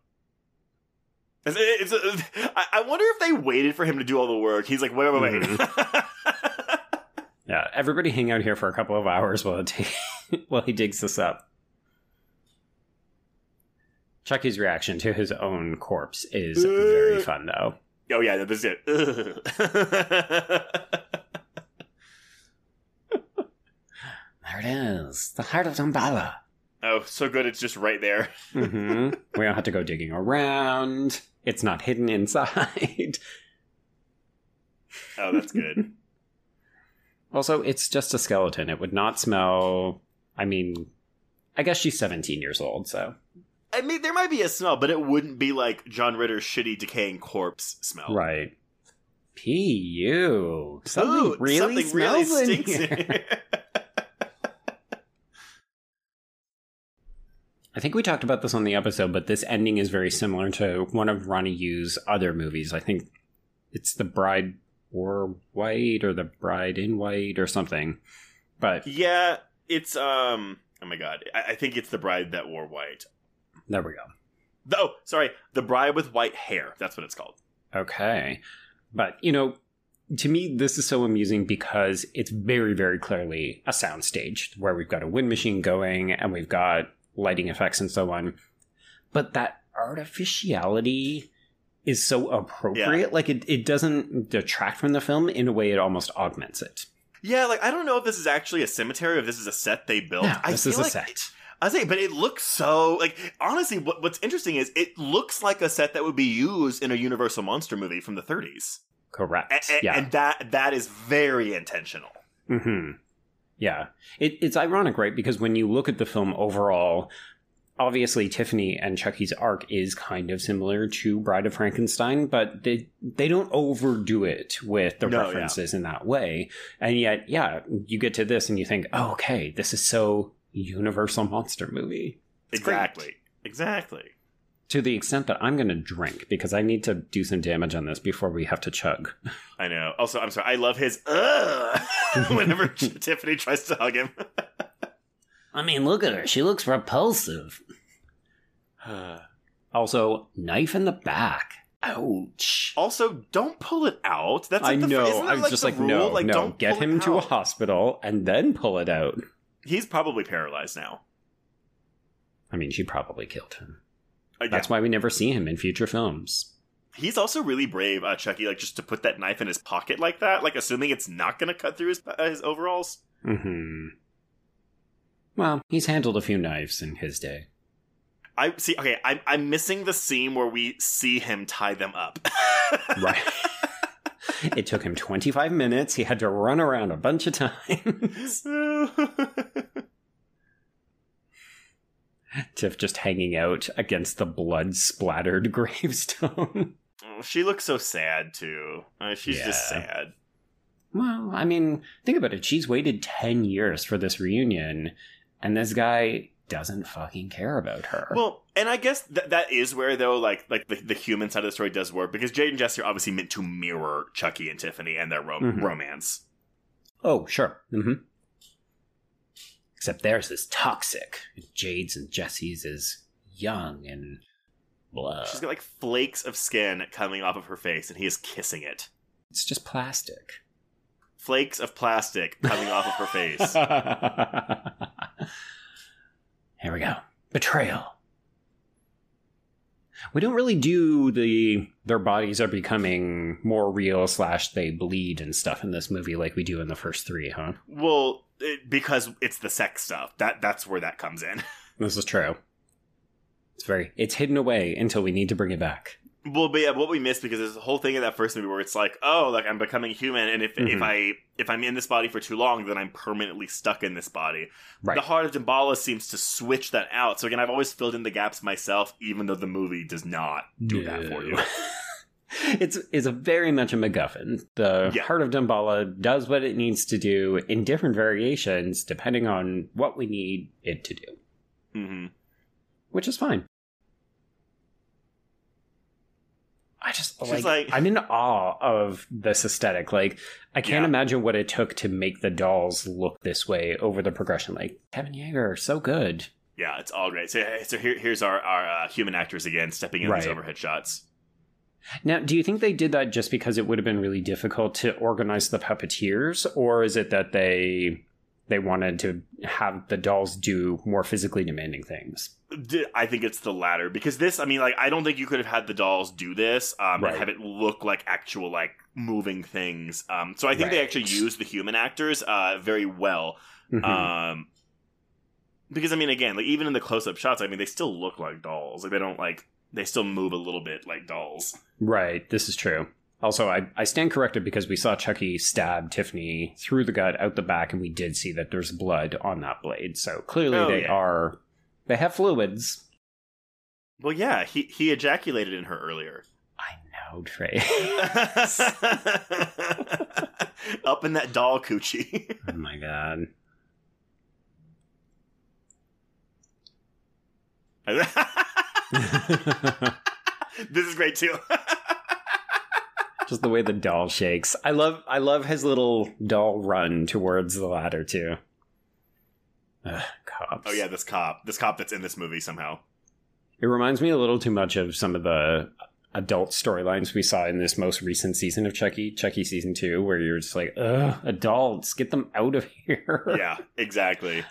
It's, it's, I I wonder if they waited for him to do all the work. He's like, wait, wait, wait. Mm-hmm. Yeah, everybody hang out here for a couple of hours while ta- while he digs this up. Chucky's reaction to his own corpse is very Uh. fun, though. oh yeah, this is it. There it is, the heart of Damballa. oh, so good. It's just right there. hmm we don't have to go digging around. It's not hidden inside. Oh, that's good. also, it's just a skeleton. It would not smell. I mean, I guess she's 17 years old, so. I mean, there might be a smell, but it wouldn't be like John Ritter's shitty decaying corpse smell. Right. P.U. Something Ooh, really something smells really in here. I think we talked about this on the episode, but this ending is very similar to one of Ronny Yu's other movies. I think it's The Bride Wore White or The Bride in White or something. But yeah, it's um. Oh my god, I, I think it's the bride that wore white. there we go. The- Oh, sorry, the bride with white hair. That's what it's called. Okay. But, you know, to me, this is so amusing because it's very, very clearly a soundstage where we've got a wind machine going and we've got lighting effects and so on. But that artificiality is so appropriate. Like, it, it doesn't detract from the film. In a way, it almost augments it. Yeah, like I don't know if this is actually a cemetery or if this is a set they built. No, I this is a like set. it- I say, but it looks so like honestly. What, what's interesting is it looks like a set that would be used in a Universal monster movie from the 30s, Correct. and, and, yeah. and that that is very intentional. hmm Yeah. It, it's ironic, right? Because when you look at the film overall, obviously Tiffany and Chucky's arc is kind of similar to Bride of Frankenstein, but they they don't overdo it with the No, yeah. references in that way. And yet, yeah, you get to this and you think, oh, okay, this is so Universal monster movie. It's great. exactly, exactly. To the extent that I'm going to drink because I need to do some damage on this before we have to chug. I know. Also, I'm sorry. I love his uh whenever Tiffany tries to hug him. I mean, look at her. She looks repulsive. Also, knife in the back. Ouch. also, don't pull it out. That's like I the, know. Isn't that I was like just like, rule? no, like, no. Don't Get him it to a hospital and then pull it out. He's probably paralyzed now. I mean, she probably killed him. Uh, That's yeah. why we never see him in future films. He's also really brave, uh, Chucky, like just to put that knife in his pocket like that, like assuming it's not going to cut through his, uh, his overalls. hmm Well, he's handled a few knives in his day. I see. Okay, I'm I'm missing the scene where we see him tie them up. Right. it took him 25 minutes. He had to run around a bunch of times. Tiff just hanging out against the blood splattered gravestone. Oh, she looks so sad too. Uh, she's just sad. Well, I mean, think about it. She's waited 10 years for this reunion, and this guy doesn't fucking care about her. Well, and I guess that that is where though, like like the, the human side of the story does work because Jade and Jesse are obviously meant to mirror Chucky and Tiffany and their rom- Mhm. romance. oh, sure. hmm Except theirs is toxic. Jade's and Jesse's is young and blah. She's got like flakes of skin coming off of her face, and he is kissing it. It's just plastic. Flakes of plastic coming off of her face. Here we go. Betrayal. We don't really do the their bodies are becoming more real slash they bleed and stuff in this movie like we do in the first three, huh? Well, it, because it's the sex stuff. That that's where that comes in. This is true. It's very it's hidden away until we need to bring it back. Well, but yeah, what we missed because there's a whole thing in that first movie where it's like, oh, like I'm becoming human, and if if Mhm. I if I'm in this body for too long, then I'm permanently stuck in this body. Right. The Heart of Damballa seems to switch that out. So again, I've always filled in the gaps myself, even though the movie does not do that for you. it's it's a very much a MacGuffin. The Yeah. Heart of Damballa does what it needs to do in different variations depending on what we need it to do, hmm which is fine. I just She's like, like- I'm in awe of this aesthetic. Like I can't Yeah. imagine what it took to make the dolls look this way over the progression. Like Kevin Yagher, so good. Yeah, it's all great. So, so here, here's our our uh, human actors again stepping in these overhead shots. Now, do you think they did that just because it would have been really difficult to organize the puppeteers, or is it that they they wanted to have the dolls do more physically demanding things? I think it's the latter because this. I mean, like, I don't think you could have had the dolls do this um, Right. and have it look like actual like moving things. Um, so I think they actually used the human actors uh, very well. Mhm. Um, because I mean, again, like even in the close-up shots, I mean, they still look like dolls. Like they don't like they still move a little bit like dolls. right, this is true. Also, I, I stand corrected because we saw Chucky stab Tiffany through the gut out the back, and we did see that there's blood on that blade. So clearly, Oh, they yeah. are they have fluids. Well, yeah, he he ejaculated in her earlier. I know, Trey. Up in that doll coochie. oh my god. this is great too. Just the way the doll shakes. I love I love his little doll run towards the ladder too. Ugh, cops. oh yeah, this cop, this cop that's in this movie somehow. It reminds me a little too much of some of the adult storylines we saw in this most recent season of Chucky, Chucky season two, where you're just like, ugh, adults, get them out of here. Yeah, exactly.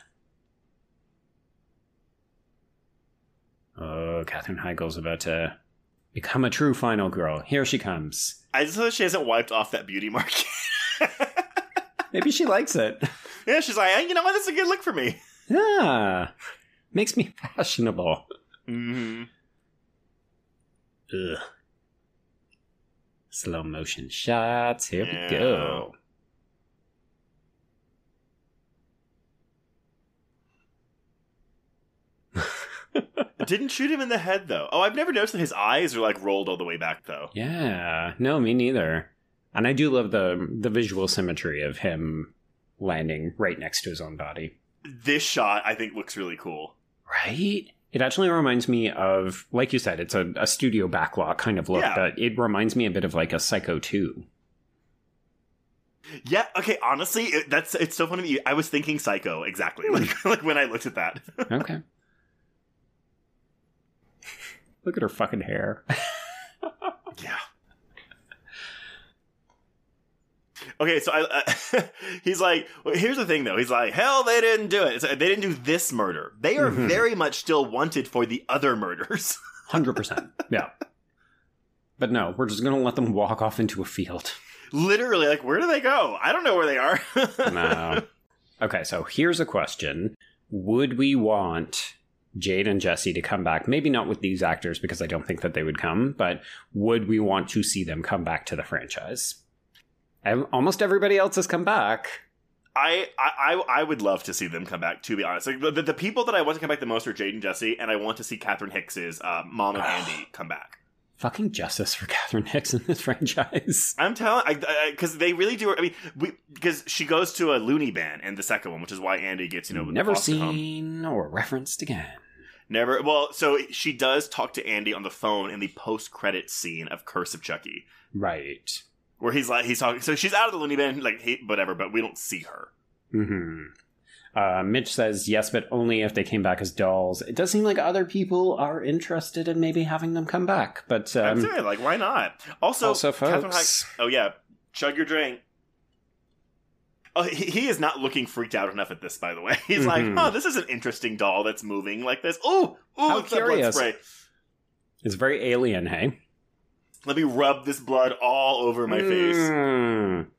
Oh, Katherine Heigl's about to become a true final girl. Here she comes. I just hope she hasn't wiped off that beauty mark. Maybe she likes it. yeah, she's like, you know what? That's a good look for me. Yeah. Makes me fashionable. Mm-hmm. Ugh. Slow motion shots. Here Yeah. we go. Didn't shoot him in the head though. Oh, I've never noticed that his eyes are like rolled all the way back though. Yeah. No, me neither. And I do love the the visual symmetry of him landing right next to his own body. This shot, I think, looks really cool. Right? It actually reminds me of, like you said, it's a, a studio backlot kind of look, Yeah. but it reminds me a bit of like a Psycho 2. Yeah. Okay. Honestly, it, that's it's so funny. that you- I was thinking Psycho exactly, hmm. like like when I looked at that. Okay. Look at her fucking hair. Yeah. Okay, so I, uh, he's like, well, here's the thing though. He's like, hell, they didn't do it. They didn't do this murder. They are Mhm. very much still wanted for the other murders. 100%. Yeah. But no, we're just going to let them walk off into a field. Literally, like, where do they go? I don't know where they are. no. Okay, so here's a question Would we want Jade and Jesse to come back? Maybe not with these actors because I don't think that they would come, but would we want to see them come back to the franchise? And almost everybody else has come back. I, I I would love to see them come back. To be honest, like the, the people that I want to come back the most are Jade and Jesse, and I want to see Catherine Hicks's uh, mom and Andy come back. Fucking justice for Catherine Hicks in this franchise. I'm telling, because they really do. I mean, we because she goes to a loony bin in the second one, which is why Andy gets you know never seen home. or referenced again. Never. Well, so she does talk to Andy on the phone in the post-credit scene of Curse of Chucky, right? Where he's like he's talking. So she's out of the loony bin, like he, whatever, but we don't see her. Hmm. Uh, Mitch says yes, but only if they came back as dolls. It does seem like other people are interested in maybe having them come back, but um, I'm saying, like, why not? Also, also, folks. oh yeah, chug your drink. Oh, he, he, is not looking freaked out enough at this. By the way, he's mm-hmm. like, "Oh, this is an interesting doll that's moving like this." Oh, oh, it's curious. blood spray. It's very alien, hey. Let me rub this blood all over my mm. face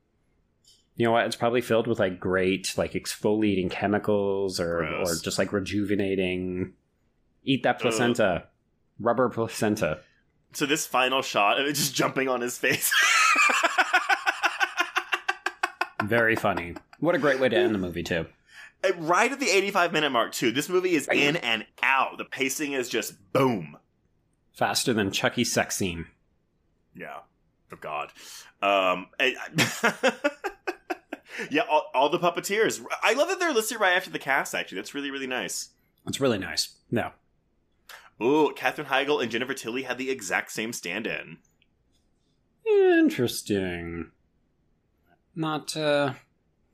you know what? It's probably filled with like great like exfoliating chemicals or Gross. or just like rejuvenating. Eat that placenta, Ugh. rubber placenta. So this final shot of it just jumping on his face. Very funny. What a great way to end the movie too. Right at the 85 minute mark too. This movie is in and out. The pacing is just boom. Faster than Chucky's sex scene. Yeah. Oh God. Um, I, yeah, all, all, the puppeteers. I love that they're listed right after the cast. Actually, that's really really nice. It's really nice. No. Ooh, Katherine Heigl and Jennifer Tilly had the exact same stand-in. Interesting. Not uh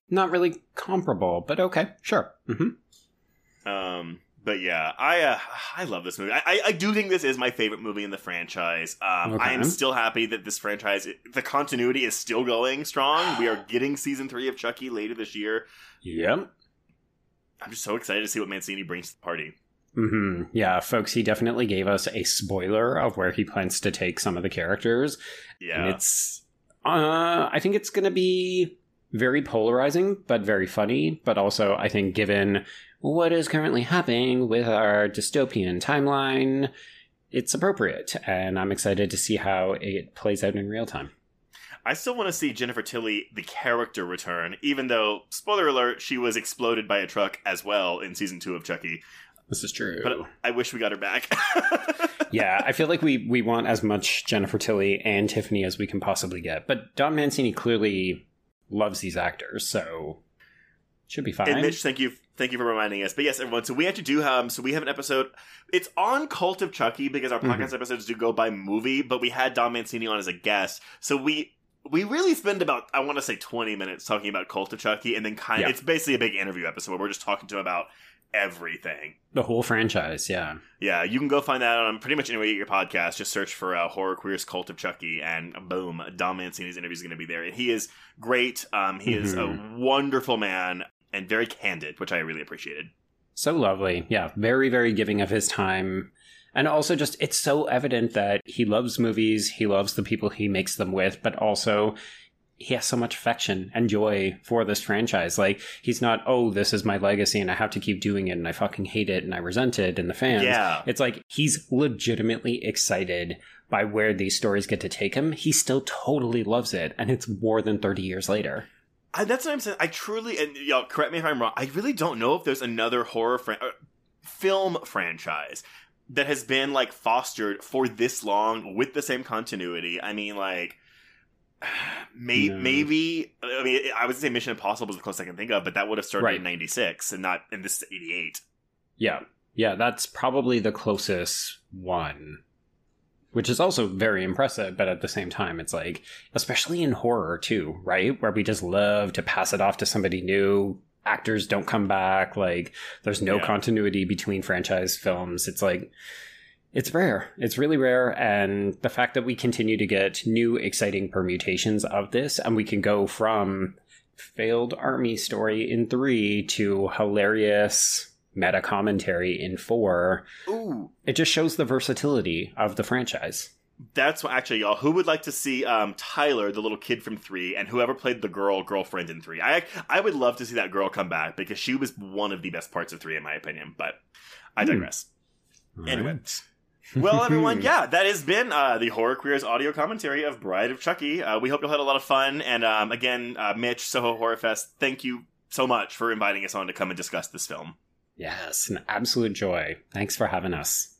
not really comparable, but okay, sure. Mm-hmm. Um but yeah, I uh, I love this movie. I, I do think this is my favorite movie in the franchise. Um, okay. I am still happy that this franchise, the continuity is still going strong. we are getting season three of Chucky later this year. Yep. I'm just so excited to see what Mancini brings to the party. Mm-hmm. Yeah, folks, he definitely gave us a spoiler of where he plans to take some of the characters. Yeah, and it's. Uh, I think it's going to be very polarizing, but very funny. But also, I think given what is currently happening with our dystopian timeline, it's appropriate, and I'm excited to see how it plays out in real time. I still want to see Jennifer Tilly, the character, return, even though, spoiler alert, she was exploded by a truck as well in season two of Chucky. This is true. But I wish we got her back. yeah, I feel like we, we want as much Jennifer Tilly and Tiffany as we can possibly get. But Don Mancini clearly loves these actors, so should be fine. And Mitch, thank you, thank you for reminding us. But yes, everyone. So we actually do have. So we have an episode. It's on Cult of Chucky because our podcast mm-hmm. episodes do go by movie. But we had Don Mancini on as a guest, so we we really spend about I want to say twenty minutes talking about Cult of Chucky, and then kind of yeah. it's basically a big interview episode where we're just talking to him about everything. The whole franchise, yeah. Yeah, you can go find that on pretty much anywhere you get your podcast. Just search for uh, Horror Queers Cult of Chucky, and boom, Don Mancini's interview is going to be there. And he is great. Um, he mm-hmm. is a mm-hmm. wonderful man and very candid, which I really appreciated. So lovely. Yeah, very, very giving of his time. And also, just it's so evident that he loves movies, he loves the people he makes them with, but also he has so much affection and joy for this franchise. Like he's not, oh, this is my legacy and I have to keep doing it and I fucking hate it and I resent it and the fans. Yeah. It's like he's legitimately excited by where these stories get to take him. He still totally loves it and it's more than 30 years later. I, that's what I'm saying. I truly, and y'all correct me if I'm wrong. I really don't know if there's another horror fran- uh, film franchise that has been like fostered for this long with the same continuity. I mean, like Maybe, no. maybe I mean I would say Mission Impossible is the closest I can think of, but that would have started right. in '96 and not in this '88. Yeah, yeah, that's probably the closest one, which is also very impressive. But at the same time, it's like, especially in horror too, right? Where we just love to pass it off to somebody new. Actors don't come back. Like, there's no yeah. continuity between franchise films. It's like it's rare. It's really rare. And the fact that we continue to get new exciting permutations of this, and we can go from failed army story in three to hilarious meta commentary in four. Ooh. It just shows the versatility of the franchise. That's what, actually, y'all. Who would like to see um, Tyler, the little kid from three, and whoever played the girl girlfriend in three? I I would love to see that girl come back because she was one of the best parts of three, in my opinion. But I Hmm. digress. Anyway. Right. well, everyone, yeah, that has been uh, the Horror Queers audio commentary of Bride of Chucky. Uh, we hope you'll had a lot of fun. And um, again, uh, Mitch, Soho Horror Fest, thank you so much for inviting us on to come and discuss this film. Yes, an absolute joy. Thanks for having us.